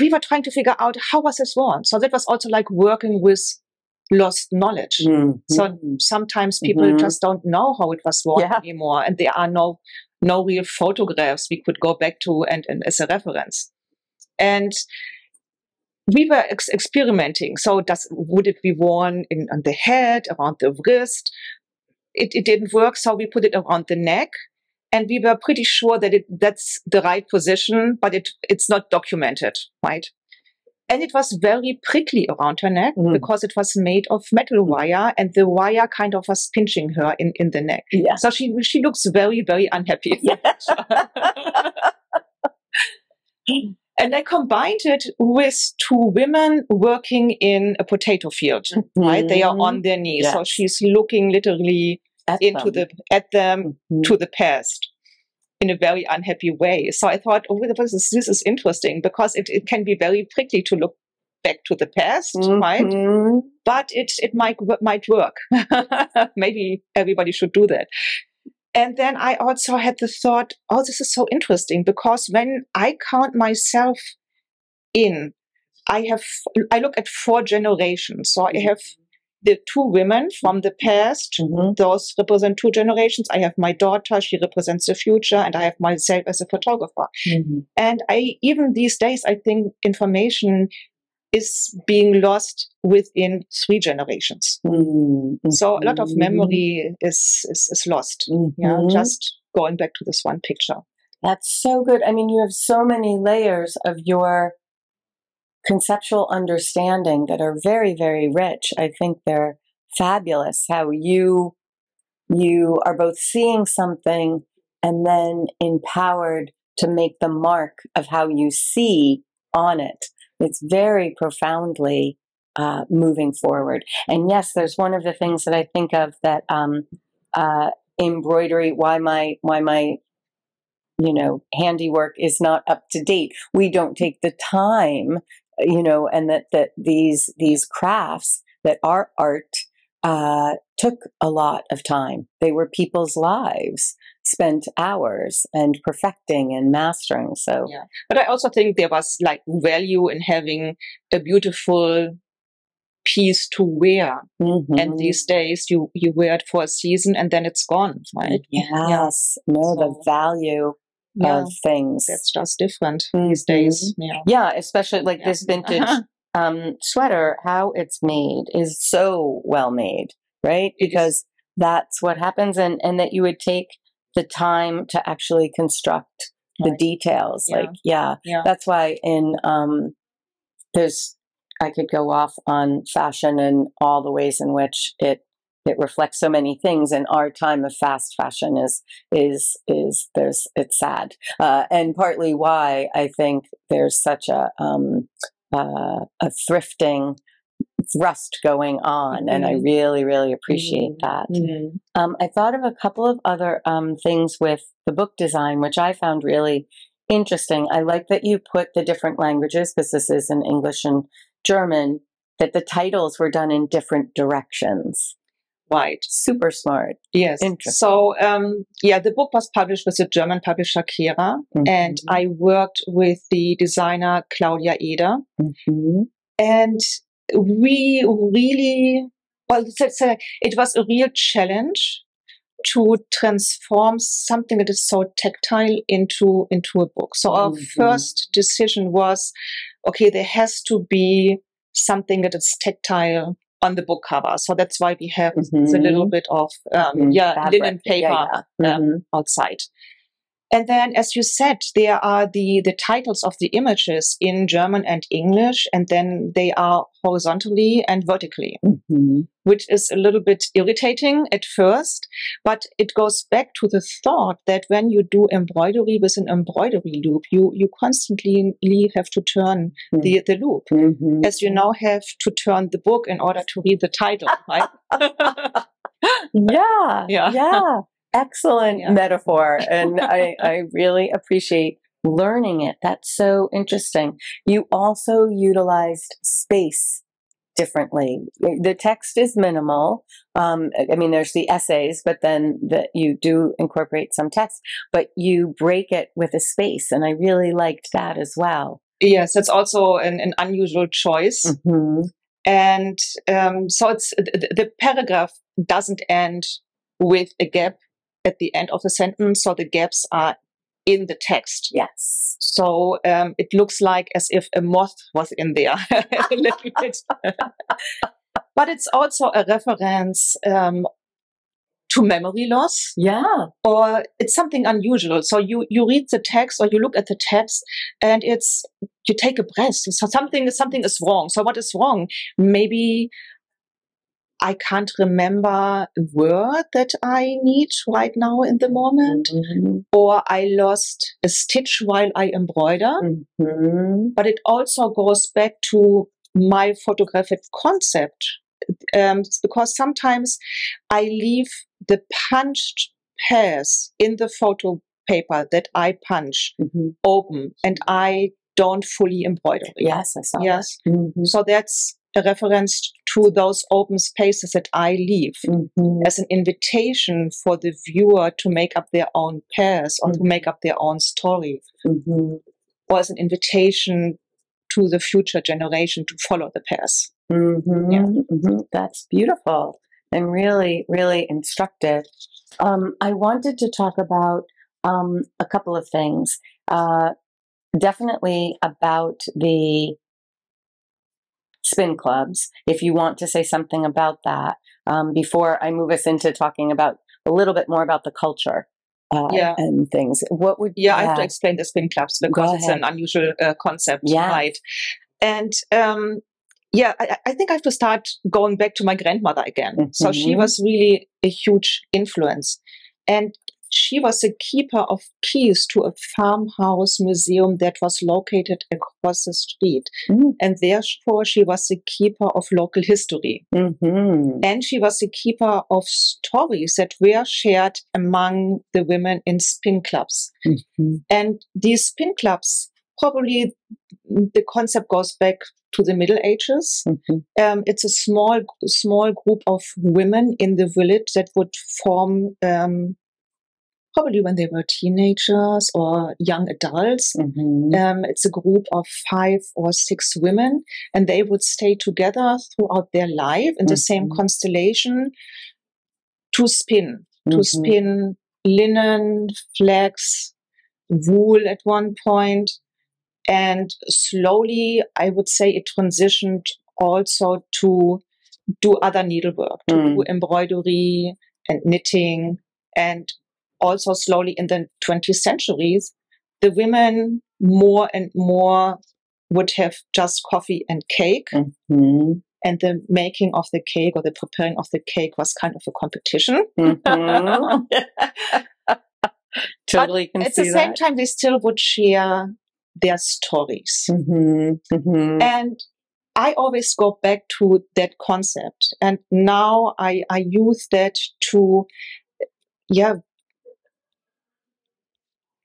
we were trying to figure out how was this worn. So that was also like working with lost knowledge. Mm-hmm. So sometimes people mm-hmm. just don't know how it was worn yeah. anymore, and there are no no real photographs we could go back to and, and as a reference. And we were ex- experimenting. So, does would it be worn in, on the head, around the wrist? It, it didn't work, so we put it around the neck, and we were pretty sure that it that's the right position, but it it's not documented, right? And it was very prickly around her neck mm. because it was made of metal wire, and the wire kind of was pinching her in, in the neck. Yeah. So she she looks very very unhappy. [LAUGHS] Yeah. [LAUGHS] And I combined it with two women working in a potato field, mm-hmm. right? They are on their knees. Yes. So she's looking literally at into them. the, at them mm-hmm. to the past in a very unhappy way. So I thought, oh, this is, this is interesting because it, it can be very prickly to look back to the past, mm-hmm. right? But it, it might, might work. [LAUGHS] Maybe everybody should do that. And then I also had the thought, oh, this is so interesting because when I count myself in, I have, I look at four generations. So I have the two women from the past, mm-hmm. those represent two generations. I have my daughter, she represents the future, and I have myself as a photographer. Mm-hmm. And I, even these days, I think information is being lost within three generations. Mm-hmm. So a lot of memory is is, is lost. Mm-hmm. Yeah, just going back to this one picture. That's so good. I mean, you have so many layers of your conceptual understanding that are very, very rich. I think they're fabulous. How you you are both seeing something and then empowered to make the mark of how you see on it it's very profoundly uh, moving forward. And yes, there's one of the things that I think of that um, uh, embroidery. Why my why my you know handiwork is not up to date. We don't take the time, you know, and that that these these crafts that are art uh, took a lot of time. They were people's lives spent hours and perfecting and mastering. So, yeah. But I also think there was like value in having a beautiful piece to wear. mm-hmm. And these days you, you wear it for a season and then it's gone, right? yes, no, the value Yeah. of things. That's just different these days. Yeah. yeah, especially like this vintage [LAUGHS] um, sweater, how it's made is so well made, right? Because that's what happens, and and that you would take the time to actually construct the Right. details. Yeah. Like, yeah, Yeah. that's why in um, there's I could go off on fashion and all the ways in which it it reflects so many things and our time of fast fashion is is is there's it's sad uh, and partly why i think there's such a um uh, a thrifting thrust going on and i Mhm. really really appreciate Mhm. that Mhm. um, I thought of a couple of other um, things with the book design, which I found really interesting. I like that you put the different languages, because this is in English and German, that the titles were done in different directions. Right. Super smart. Yes. Interesting. So, um, yeah, the book was published with the German publisher Kehrer, and Mhm. I worked with the designer Claudia Eder, Mhm. and we really, well, let's say it was a real challenge to transform something that is so tactile into into a book. So our Mhm. first decision was, okay, there has to be something that is tactile on the book cover. So that's why we have the Mhm. little bit of um, Mhm. yeah Fabric. linen paper Yeah, yeah. um, Mhm. outside. And then, as you said, there are the, the titles of the images in German and English, and then they are horizontally and vertically, Mhm. which is a little bit irritating at first, but it goes back to the thought that when you do embroidery with an embroidery loop, you, you constantly have to turn the, the loop. Mhm. As you now have to turn the book in order to read the title, right? [LAUGHS] [LAUGHS] yeah, Yeah. yeah. Excellent Yeah. metaphor. And [LAUGHS] I, I really appreciate learning it. That's so interesting. You also utilized space differently. The text is minimal. Um, I mean, there's the essays, but then that you do incorporate some text, but you break it with a space. And I really liked that as well. yes, it's also an, an unusual choice. Mhm. and um, so it's the, the paragraph doesn't end with a gap at the end of the sentence so the gaps are in the text Yes. so um, it looks like as if a moth was in there [LAUGHS] a little bit [LAUGHS] but it's also a reference um, to memory loss Yeah. or it's something unusual. So you, you read the text or you look at the text and it's, you take a breath. So something, something is wrong. So what is wrong? Maybe I can't remember a word that I need right now in the moment, Mhm. or I lost a stitch while I embroider. Mhm. But it also goes back to my photographic concept. Um, because sometimes I leave the punched pairs in the photo paper that I punch Mhm. open and I don't fully embroider. it. Yes, I saw. Yes. that. Mhm. So that's a reference to those open spaces that I leave Mhm. as an invitation for the viewer to make up their own pairs or to Mhm. make up their own story Mhm. or as an invitation to the future generation to follow the pairs. Mhm. Yeah. Mhm. That's beautiful and really, really instructive. Um, I wanted to talk about um, a couple of things. Uh, definitely about the spin clubs. If you want to say something about that um, before I move us into talking about a little bit more about the culture uh, Yeah. and things, what would Yeah, I have to explain the spin clubs because it's an unusual uh, concept, Yeah. right? And um, yeah, I, I think I have to start going back to my grandmother again. So she Mhm. was really a huge influence. And she was a keeper of keys to a farmhouse museum that was located across the street. Mm. And therefore, she was a keeper of local history. Mhm. And she was a keeper of stories that were shared among the women in spin clubs. Mhm. And these spin clubs, probably the concept goes back to the Middle Ages. Mhm. Um, it's a small, small group of women in the village that would form, um, probably when they were teenagers or young adults. Mhm. Um, it's a group of five or six women, and they would stay together throughout their life in the same constellation to spin, to Mhm. spin linen, flax, wool at one point. And slowly, I would say it transitioned also to do other needlework, to Mm. do embroidery and knitting. And also slowly in the 20th centuries, the women more and more would have just coffee and cake. Mhm. And the making of the cake or the preparing of the cake was kind of a competition. Mhm. [LAUGHS] totally can At the same time, they still would share their stories. Mhm. Mhm. And I always go back to that concept. And now I, I use that to, yeah,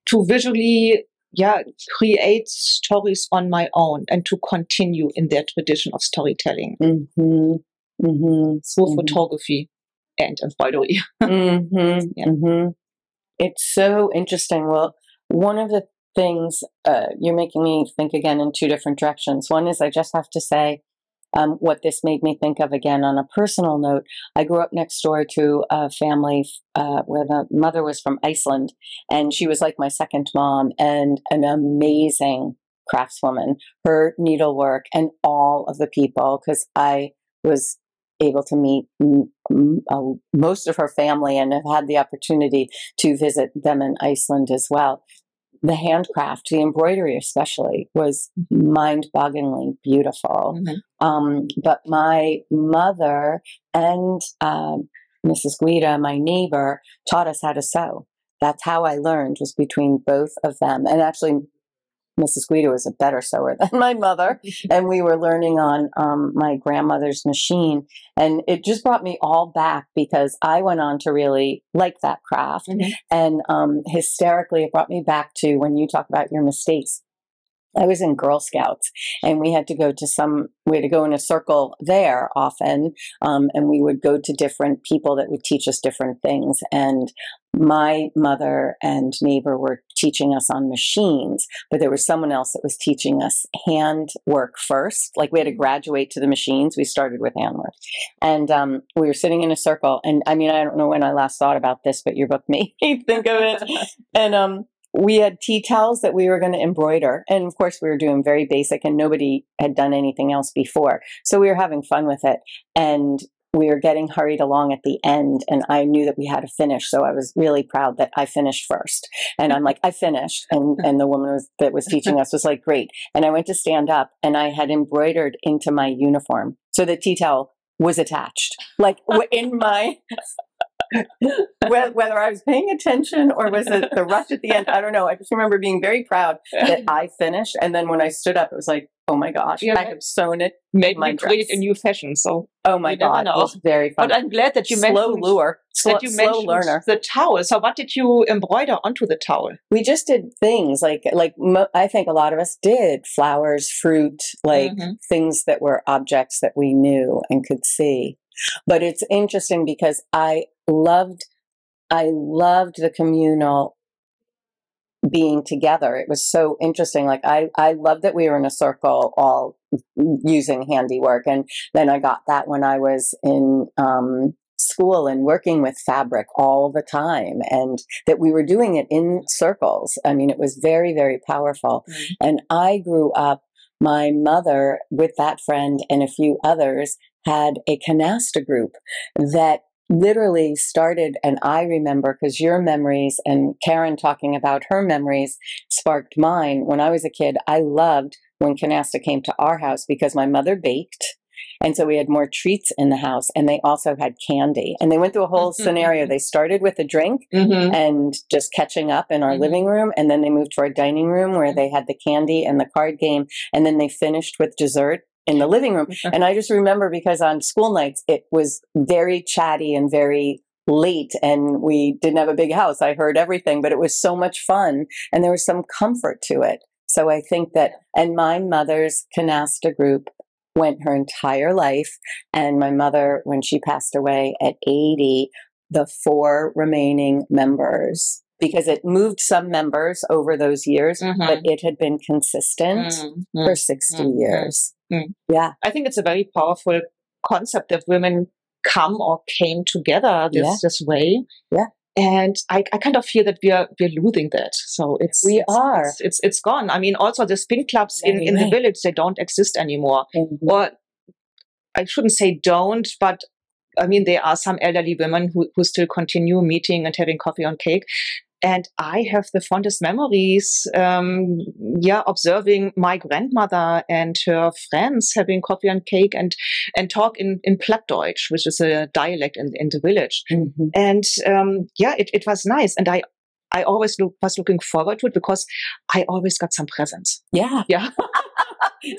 to visually, yeah, create stories on my own and to continue in their tradition of storytelling Mhm. Mhm. through Mhm. photography and embroidery. [LAUGHS] hmm Yeah. hmm It's so interesting. Well, one of the things uh, you're making me think again in two different directions. One is I just have to say um, what this made me think of again on a personal note. I grew up next door to a family uh, where the mother was from Iceland, and she was like my second mom and an amazing craftswoman. Her needlework and all of the people, because I was able to meet most of her family and have had the opportunity to visit them in Iceland as well. The handcraft, the embroidery especially, was mind bogglingly beautiful. Mhm. Um, but my mother and um, Mrs. Guida, my neighbor, taught us how to sew. That's how I learned was between both of them. And actually, Mrs. Guido was a better sewer [LAUGHS] than my mother, [LAUGHS] and we were learning on um, my grandmother's machine. And it just brought me all back because I went on to really like that craft. Mhm. And um, hysterically, it brought me back to when you talk about your mistakes. I was in Girl Scouts, and we had to go to some. We had to go in a circle there often, um, and we would go to different people that would teach us different things. And my mother and neighbor were teaching us on machines, but there was someone else that was teaching us hand work first. Like we had to graduate to the machines. We started with handwork, and um, we were sitting in a circle. And I mean, I don't know when I last thought about this, but your book [LAUGHS] made me think of it. And um, we had tea towels that we were going to embroider. And of course, we were doing very basic, and nobody had done anything else before. So we were having fun with it. And we were getting hurried along at the end, and I knew that we had to finish. So I was really proud that I finished first. And I'm like, I finished. And, [LAUGHS] and the woman was, that was teaching us was like, great. And I went to stand up, and I had embroidered into my uniform. So the tea towel was attached, like in my whether I was paying attention or was it the rush at the end, I don't know. I just remember being very proud that [LAUGHS] I finished. And then when I stood up, it was like, oh my gosh, Yeah. I have sewn it. Maybe My you create dress. a new fashion. So, Oh my God. It was very fun. but I'm glad that you slow mentioned lure, slow, that you slow mentioned learner. the towel. So, what did you embroider onto the towel? We just did things like, like mo- I think a lot of us did flowers, fruit, like Mhm. things that were objects that we knew and could see. But it's interesting because I loved, I loved the communal being together. It was so interesting. Like I, I loved that we were in a circle all using handiwork. And then I got that when I was in, um, school and working with fabric all the time and that we were doing it in circles. I mean, it was very, very powerful. Mm. And I grew up, my mother with that friend and a few others had a canasta group that literally started and i remember because your memories and karen talking about her memories sparked mine when i was a kid i loved when canasta came to our house because my mother baked And so we had more treats in the house and they also had candy. And they went through a whole scenario. They started with a drink Mhm. and just catching up in our Mhm. living room. And then they moved to our dining room where they had the candy and the card game. And then they finished with dessert in the living room. And I just remember because on school nights, it was very chatty and very late and we didn't have a big house. I heard everything, but it was so much fun and there was some comfort to it. So I think that, and my mother's canasta group went her entire life. And my mother, when she passed away at 80, the four remaining members, because it moved some members over those years, Mhm. but it had been consistent Mm, mm. for 60 mm, mm, years. mm. Yeah. I think it's a very powerful concept that women come or came together this, Yeah. this way. Yeah. And I, I kind of feel that we are we're losing that. So it's We it's, are. it's, it's it's gone. I mean, also the spin clubs in, Very in the village they don't exist anymore. Or I shouldn't say don't, but I mean there are some elderly women who, who still continue meeting and having coffee on cake. And I have the fondest memories, um, yeah, observing my grandmother and her friends having coffee and cake and and talk in in Plattdeutsch, which is a dialect in, in the village. Mhm. And um, yeah, it, it was nice, and I I always look, was looking forward to it because I always got some presents. Yeah. Yeah, [LAUGHS]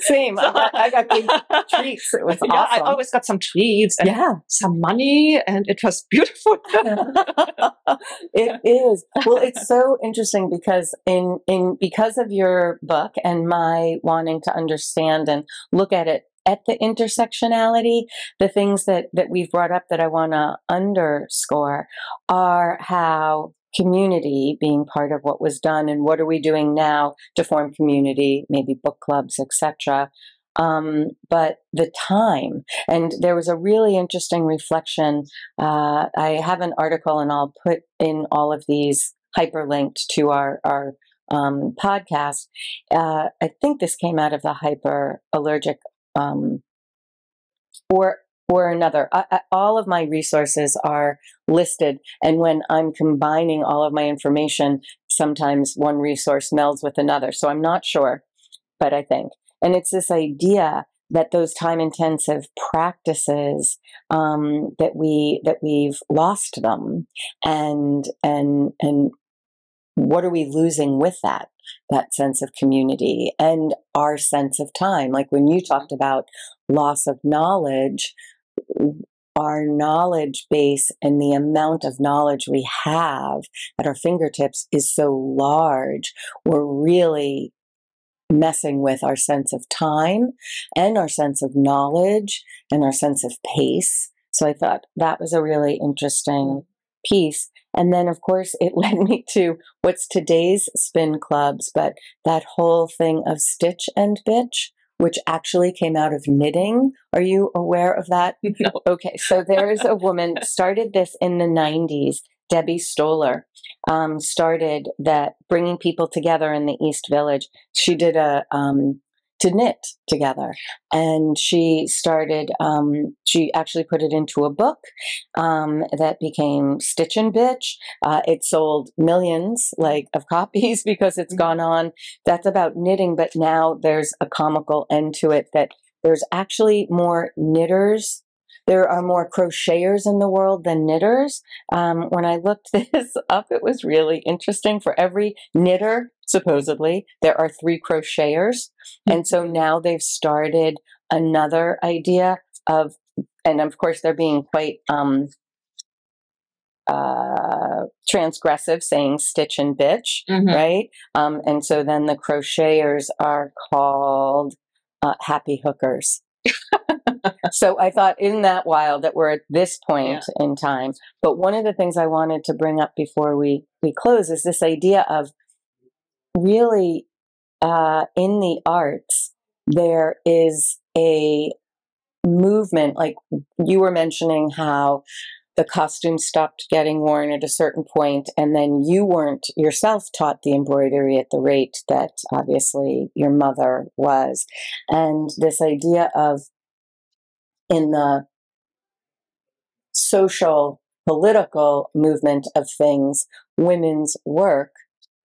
Same. I got, I got big [LAUGHS] treats. It was Yeah, I always got some treats and yeah. some money, and it was beautiful. [LAUGHS] it is. Well, it's so interesting because in in because of your book and my wanting to understand and look at it at the intersectionality, the things that that we've brought up that I want to underscore are how community being part of what was done and what are we doing now to form community, maybe book clubs, etc. Um, but the time, and there was a really interesting reflection uh, I have an article, and I'll put in all of these hyperlinked to our our um, podcast. Uh, I think this came out of the hyper allergic, um, or or another. I, I, all of my resources are listed, and when I'm combining all of my information, sometimes one resource melds with another. So I'm not sure, but I think, and it's this idea that those time intensive practices um, that we that we've lost them and and and what are we losing with that that sense of community and our sense of time like when you talked about loss of knowledge our knowledge base and the amount of knowledge we have at our fingertips is so large we're really messing with our sense of time and our sense of knowledge and our sense of pace. So I thought that was a really interesting piece. And then, of course, it [LAUGHS] led me to what's today's spin clubs, but that whole thing of stitch and bitch, which actually came out of knitting. Are you aware of that? [LAUGHS] no. Okay, so there's a woman [LAUGHS] started this in the 90s. Debbie Stoller um, started that bringing people together in the East Village. She did a um, to knit together, and she started. Um, she actually put it into a book um, that became Stitch and Bitch. Uh, it sold millions, like of [LAUGHS] copies, because it's gone on. That's about knitting, but now there's a comical end to it. That there's actually more knitters there are more crocheters in the world than knitters. Um, when I looked [LAUGHS] this up, it was really interesting. For every knitter, supposedly, there are three crocheters. And so now they've started another idea of, and of course, they're being quite um, uh, transgressive, saying stitch and bitch, Mhm. right? Um, and so then the crocheters are called uh, happy hookers. [LAUGHS] so I thought, isn't that wild that we're at this point in time? But one of the things I wanted to bring up before we we close is this idea of really uh, in the arts there is a movement. Like you were mentioning how the costume stopped getting worn at a certain point, and then you weren't yourself taught the embroidery at the rate that obviously your mother was, and this idea of in the social political movement of things, women's work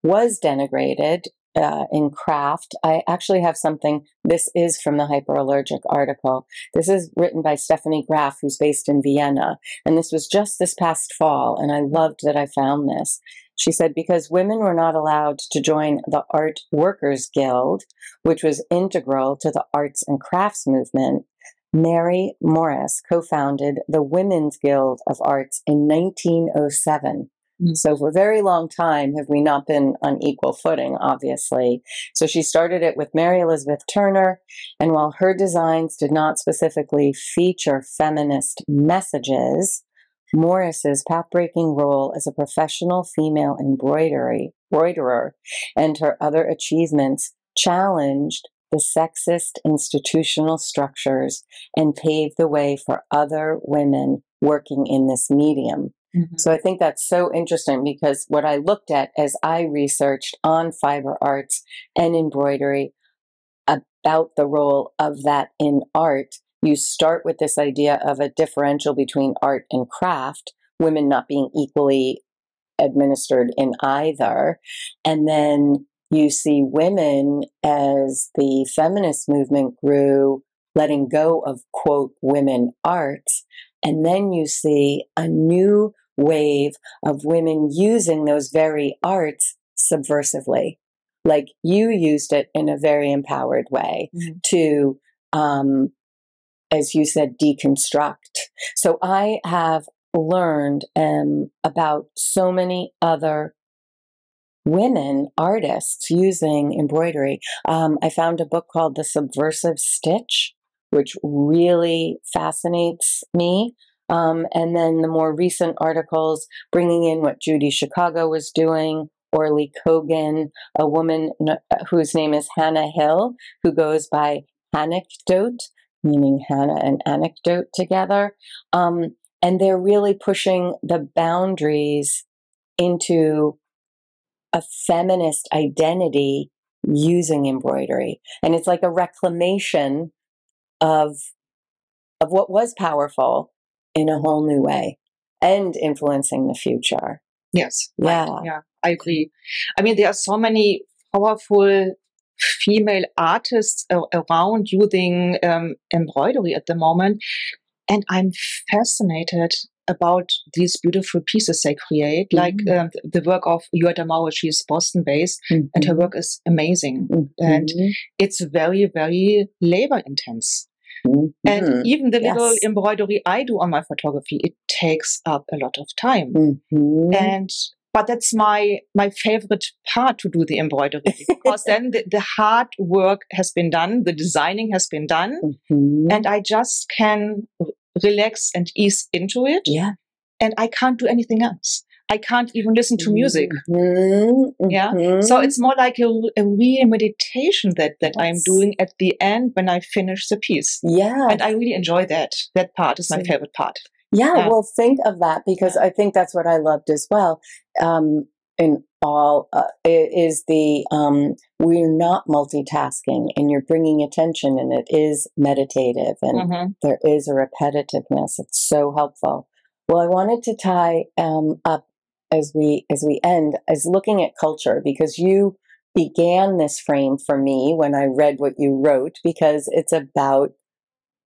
was denigrated uh, in craft. I actually have something. This is from the hyperallergic article. This is written by Stephanie Graf, who's based in Vienna. And this was just this past fall. And I loved that I found this. She said, because women were not allowed to join the Art Workers Guild, which was integral to the arts and crafts movement, May Morris co founded the Women's Guild of Arts in 1907. Mm. So, for a very long time, have we not been on equal footing, obviously. So, she started it with Mary Elizabeth Turner. And while her designs did not specifically feature feminist messages, Morris's path-breaking role as a professional female embroidery embroiderer and her other achievements challenged the sexist institutional structures and paved the way for other women working in this medium. Mm-hmm. So I think that's so interesting because what I looked at as I researched on fiber arts and embroidery about the role of that in art, you start with this idea of a differential between art and craft, women not being equally administered in either. And then you see women as the feminist movement grew, letting go of quote women arts. And then you see a new wave of women using those very arts subversively. Like you used it in a very empowered way mm-hmm. to, um, as you said, deconstruct. So I have learned um, about so many other women artists using embroidery. Um, I found a book called The Subversive Stitch, which really fascinates me. Um, and then the more recent articles bringing in what Judy Chicago was doing, Orly Cogan, a woman whose name is Hannah Hill, who goes by Hannahnecdote, meaning Hannah and anecdote together. Um, and they're really pushing the boundaries into a feminist identity using embroidery. And it's like a reclamation of, of what was powerful in a whole new way and influencing the future. Yes. Yeah. Right. Yeah. I agree. I mean, there are so many powerful female artists around using um, embroidery at the moment. And I'm fascinated about these beautiful pieces they create, mm-hmm. like um, the work of Maurer. She is Boston based, mm-hmm. and her work is amazing. Mm-hmm. And it's very, very labor intense. Mm-hmm. And even the yes. little embroidery I do on my photography, it takes up a lot of time. Mm-hmm. And but that's my my favorite part to do the embroidery [LAUGHS] because then the, the, hard work has been done, the designing has been done, mm-hmm. and I just can relax and ease into it. Yeah. And I can't do anything else. I can't even listen to music. Mm-hmm. Yeah. So it's more like a, a real meditation that, that yes. I'm doing at the end when I finish the piece. Yeah. And I really enjoy that. That part is my favorite part. Yeah, yeah. Well, think of that because I think that's what I loved as well. Um, in all uh, is the um, we're not multitasking and you're bringing attention and it is meditative and mm-hmm. there is a repetitiveness. It's so helpful. Well i wanted to tie um, up as we as we end as looking at culture because you began this frame for me when i read what you wrote because it's about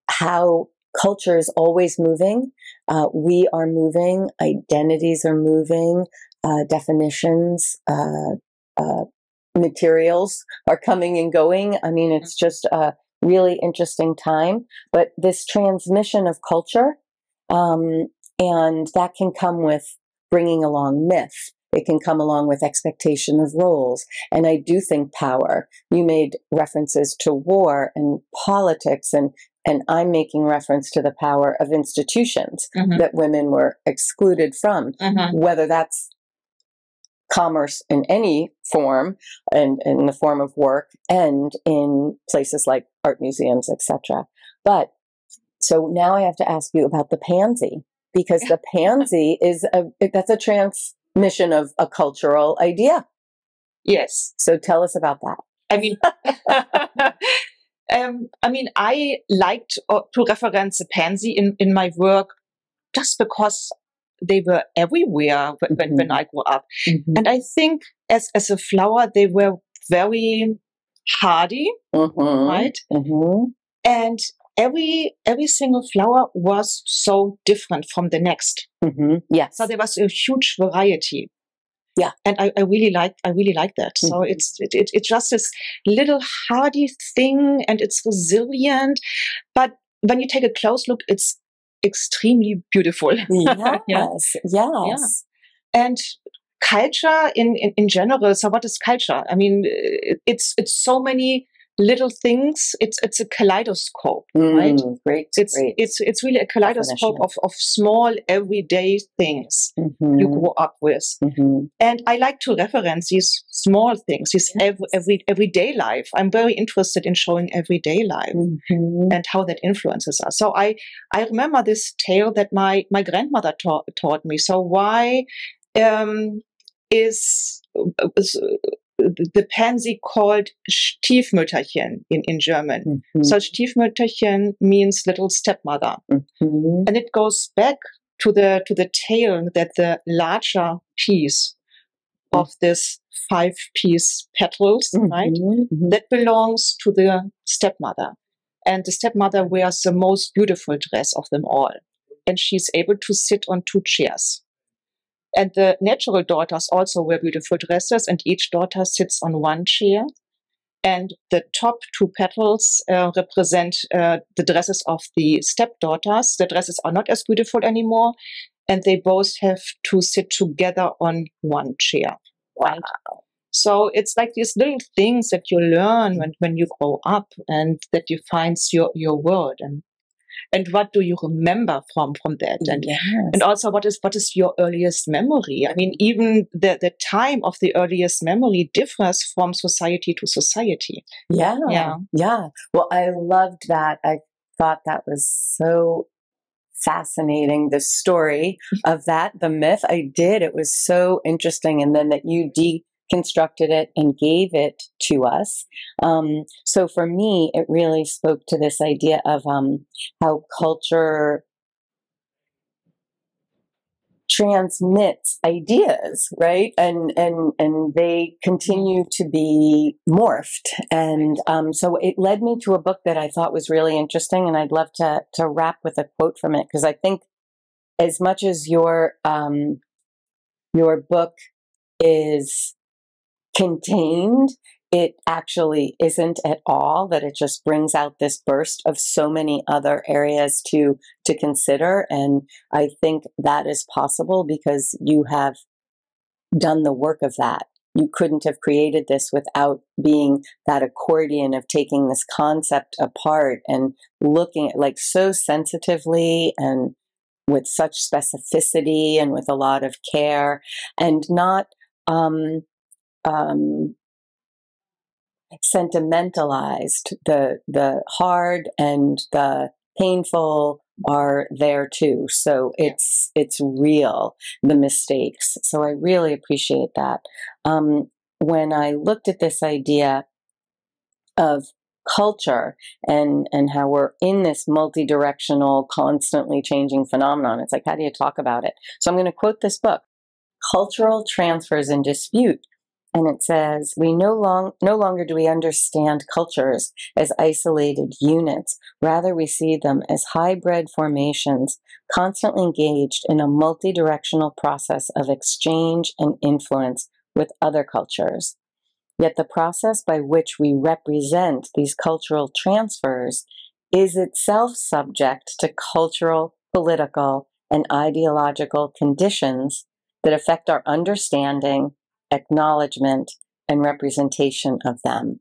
how culture is always moving. Uh, we are moving. Identities are moving uh, definitions, uh, uh, materials are coming and going. I mean, it's just a really interesting time. But this transmission of culture, um, and that can come with bringing along myth. It can come along with expectation of roles. And I do think power. You made references to war and politics and and I'm making reference to the power of institutions mm-hmm. that women were excluded from, mm-hmm. whether that's commerce in any form and in the form of work and in places like art museums etc but so now i have to ask you about the pansy because the [LAUGHS] pansy is a that's a transmission of a cultural idea. Yes. So tell us about that. I mean [LAUGHS] um, i mean i liked uh, to reference the pansy in, in my work just because they were everywhere when, mm-hmm. when I grew up. Mm-hmm. And I think as, as a flower, they were very hardy, Mhm. right? Mhm. And every every single flower was so different from the next. Mhm. Yes. So there was a huge variety. Yeah. and I, I really like I really like that. So Mhm. it's it, it, it's just this little hardy thing, and it's resilient. But when you take a close look, it's extremely beautiful. [LAUGHS] yes. Yeah. Yes. and culture in, in in general. So what is culture? I mean, it's it's so many little things. It's it's a kaleidoscope, right? Mm, great. It's great. it's it's really a kaleidoscope of, of small everyday things you Mhm. grow up with. Mhm. And I like to reference these small things, this Yes. every, every everyday life. I'm very interested in showing everyday life Mhm. and how that influences us. So I I remember this tale that my my grandmother taught taught me. So why um, is, is uh, the pansy called Stiefmütterchen in in German? Mhm. So Stiefmütterchen means little stepmother Mhm. and it goes back to the to the tale that the larger piece of this five piece petals right Mhm. Mhm. that belongs to the stepmother and the stepmother wears the most beautiful dress of them all and she's able to sit on two chairs and the natural daughters also wear beautiful dresses and each daughter sits on one chair and the top two petals uh, represent uh, the dresses of the stepdaughters. The dresses are not as beautiful anymore, and they both have to sit together on one chair. Right. So it's like these little things that you learn when, when you grow up, and that defines your your world, and and what do you remember from from that, and Yes. and also what is what is your earliest memory i mean even the the time of the earliest memory differs from society to society Yeah. Yeah. Yeah. Well, I loved that. I thought that was so fascinating. The story [LAUGHS] of that, the myth. I did. It was so interesting. And then that you deconstructed it and gave it to us. Um, so for me, it really spoke to this idea of um, how culture transmits ideas right and and and they continue to be morphed and um, so it led me to a book that i thought was really interesting and i'd love to to wrap with a quote from it because i think as much as your um, your book is contained it actually isn't at all that it just brings out this burst of so many other areas to to consider and i think that is possible because you have done the work of that. You couldn't have created this without being that accordion of taking this concept apart and looking at like so sensitively and with such specificity and with a lot of care and not um, um, sentimentalized. The the hard and the painful are there too. So it's it's real the mistakes. So I really appreciate that. Um, when I looked at this idea of culture and and how we're in this multi-directional constantly changing phenomenon it's like how do you talk about it so i'm going to quote this book cultural transfers in dispute and it says we no long no longer do we understand cultures as isolated units. Rather we see them as hybrid formations constantly engaged in a multi-directional process of exchange and influence with other cultures. Yet the process by which we represent these cultural transfers is itself subject to cultural, political, and ideological conditions that affect our understanding, acknowledgement, and representation of them.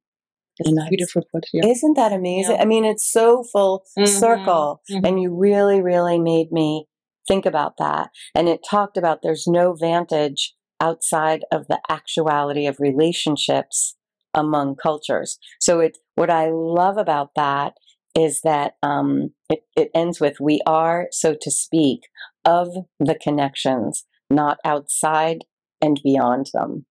It's And I- beautiful put here. Isn't that amazing? Yeah. I mean, it's so full Mhm, circle. mhm. And you really, really made me think about that. And it talked about there's no vantage outside of the actuality of relationships among cultures. So it what I love about that is that um, it, it ends with we are, so to speak, of the connections, not outside and beyond them.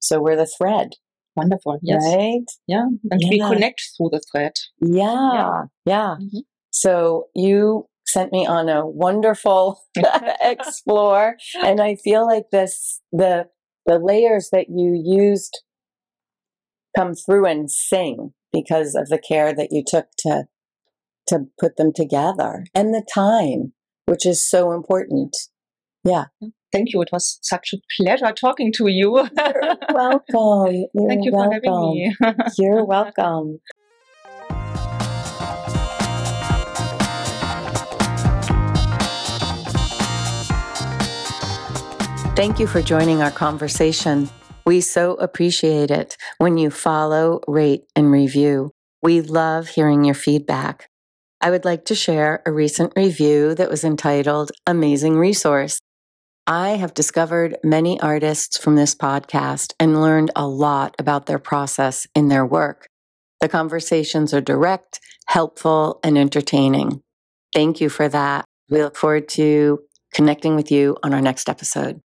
So we're the thread, Wonderful. Yes. right? Yeah. And we connect through the thread. Yeah, yeah. Mhm. So you sent me on a wonderful [LAUGHS] explore, and I feel like this the the layers that you used come through and sing because of the care that you took to to put them together and the time, which is so important. Yeah. Thank you. It was such a pleasure talking to you. You're welcome. [LAUGHS] You're Thank you welcome. for having me. [LAUGHS] You're welcome. Thank you for joining our conversation. We so appreciate it when you follow, rate, and review. We love hearing your feedback. I would like to share a recent review that was entitled Amazing Resource. I have discovered many artists from this podcast and learned a lot about their process in their work. The conversations are direct, helpful, and entertaining. Thank you for that. We look forward to connecting with you on our next episode.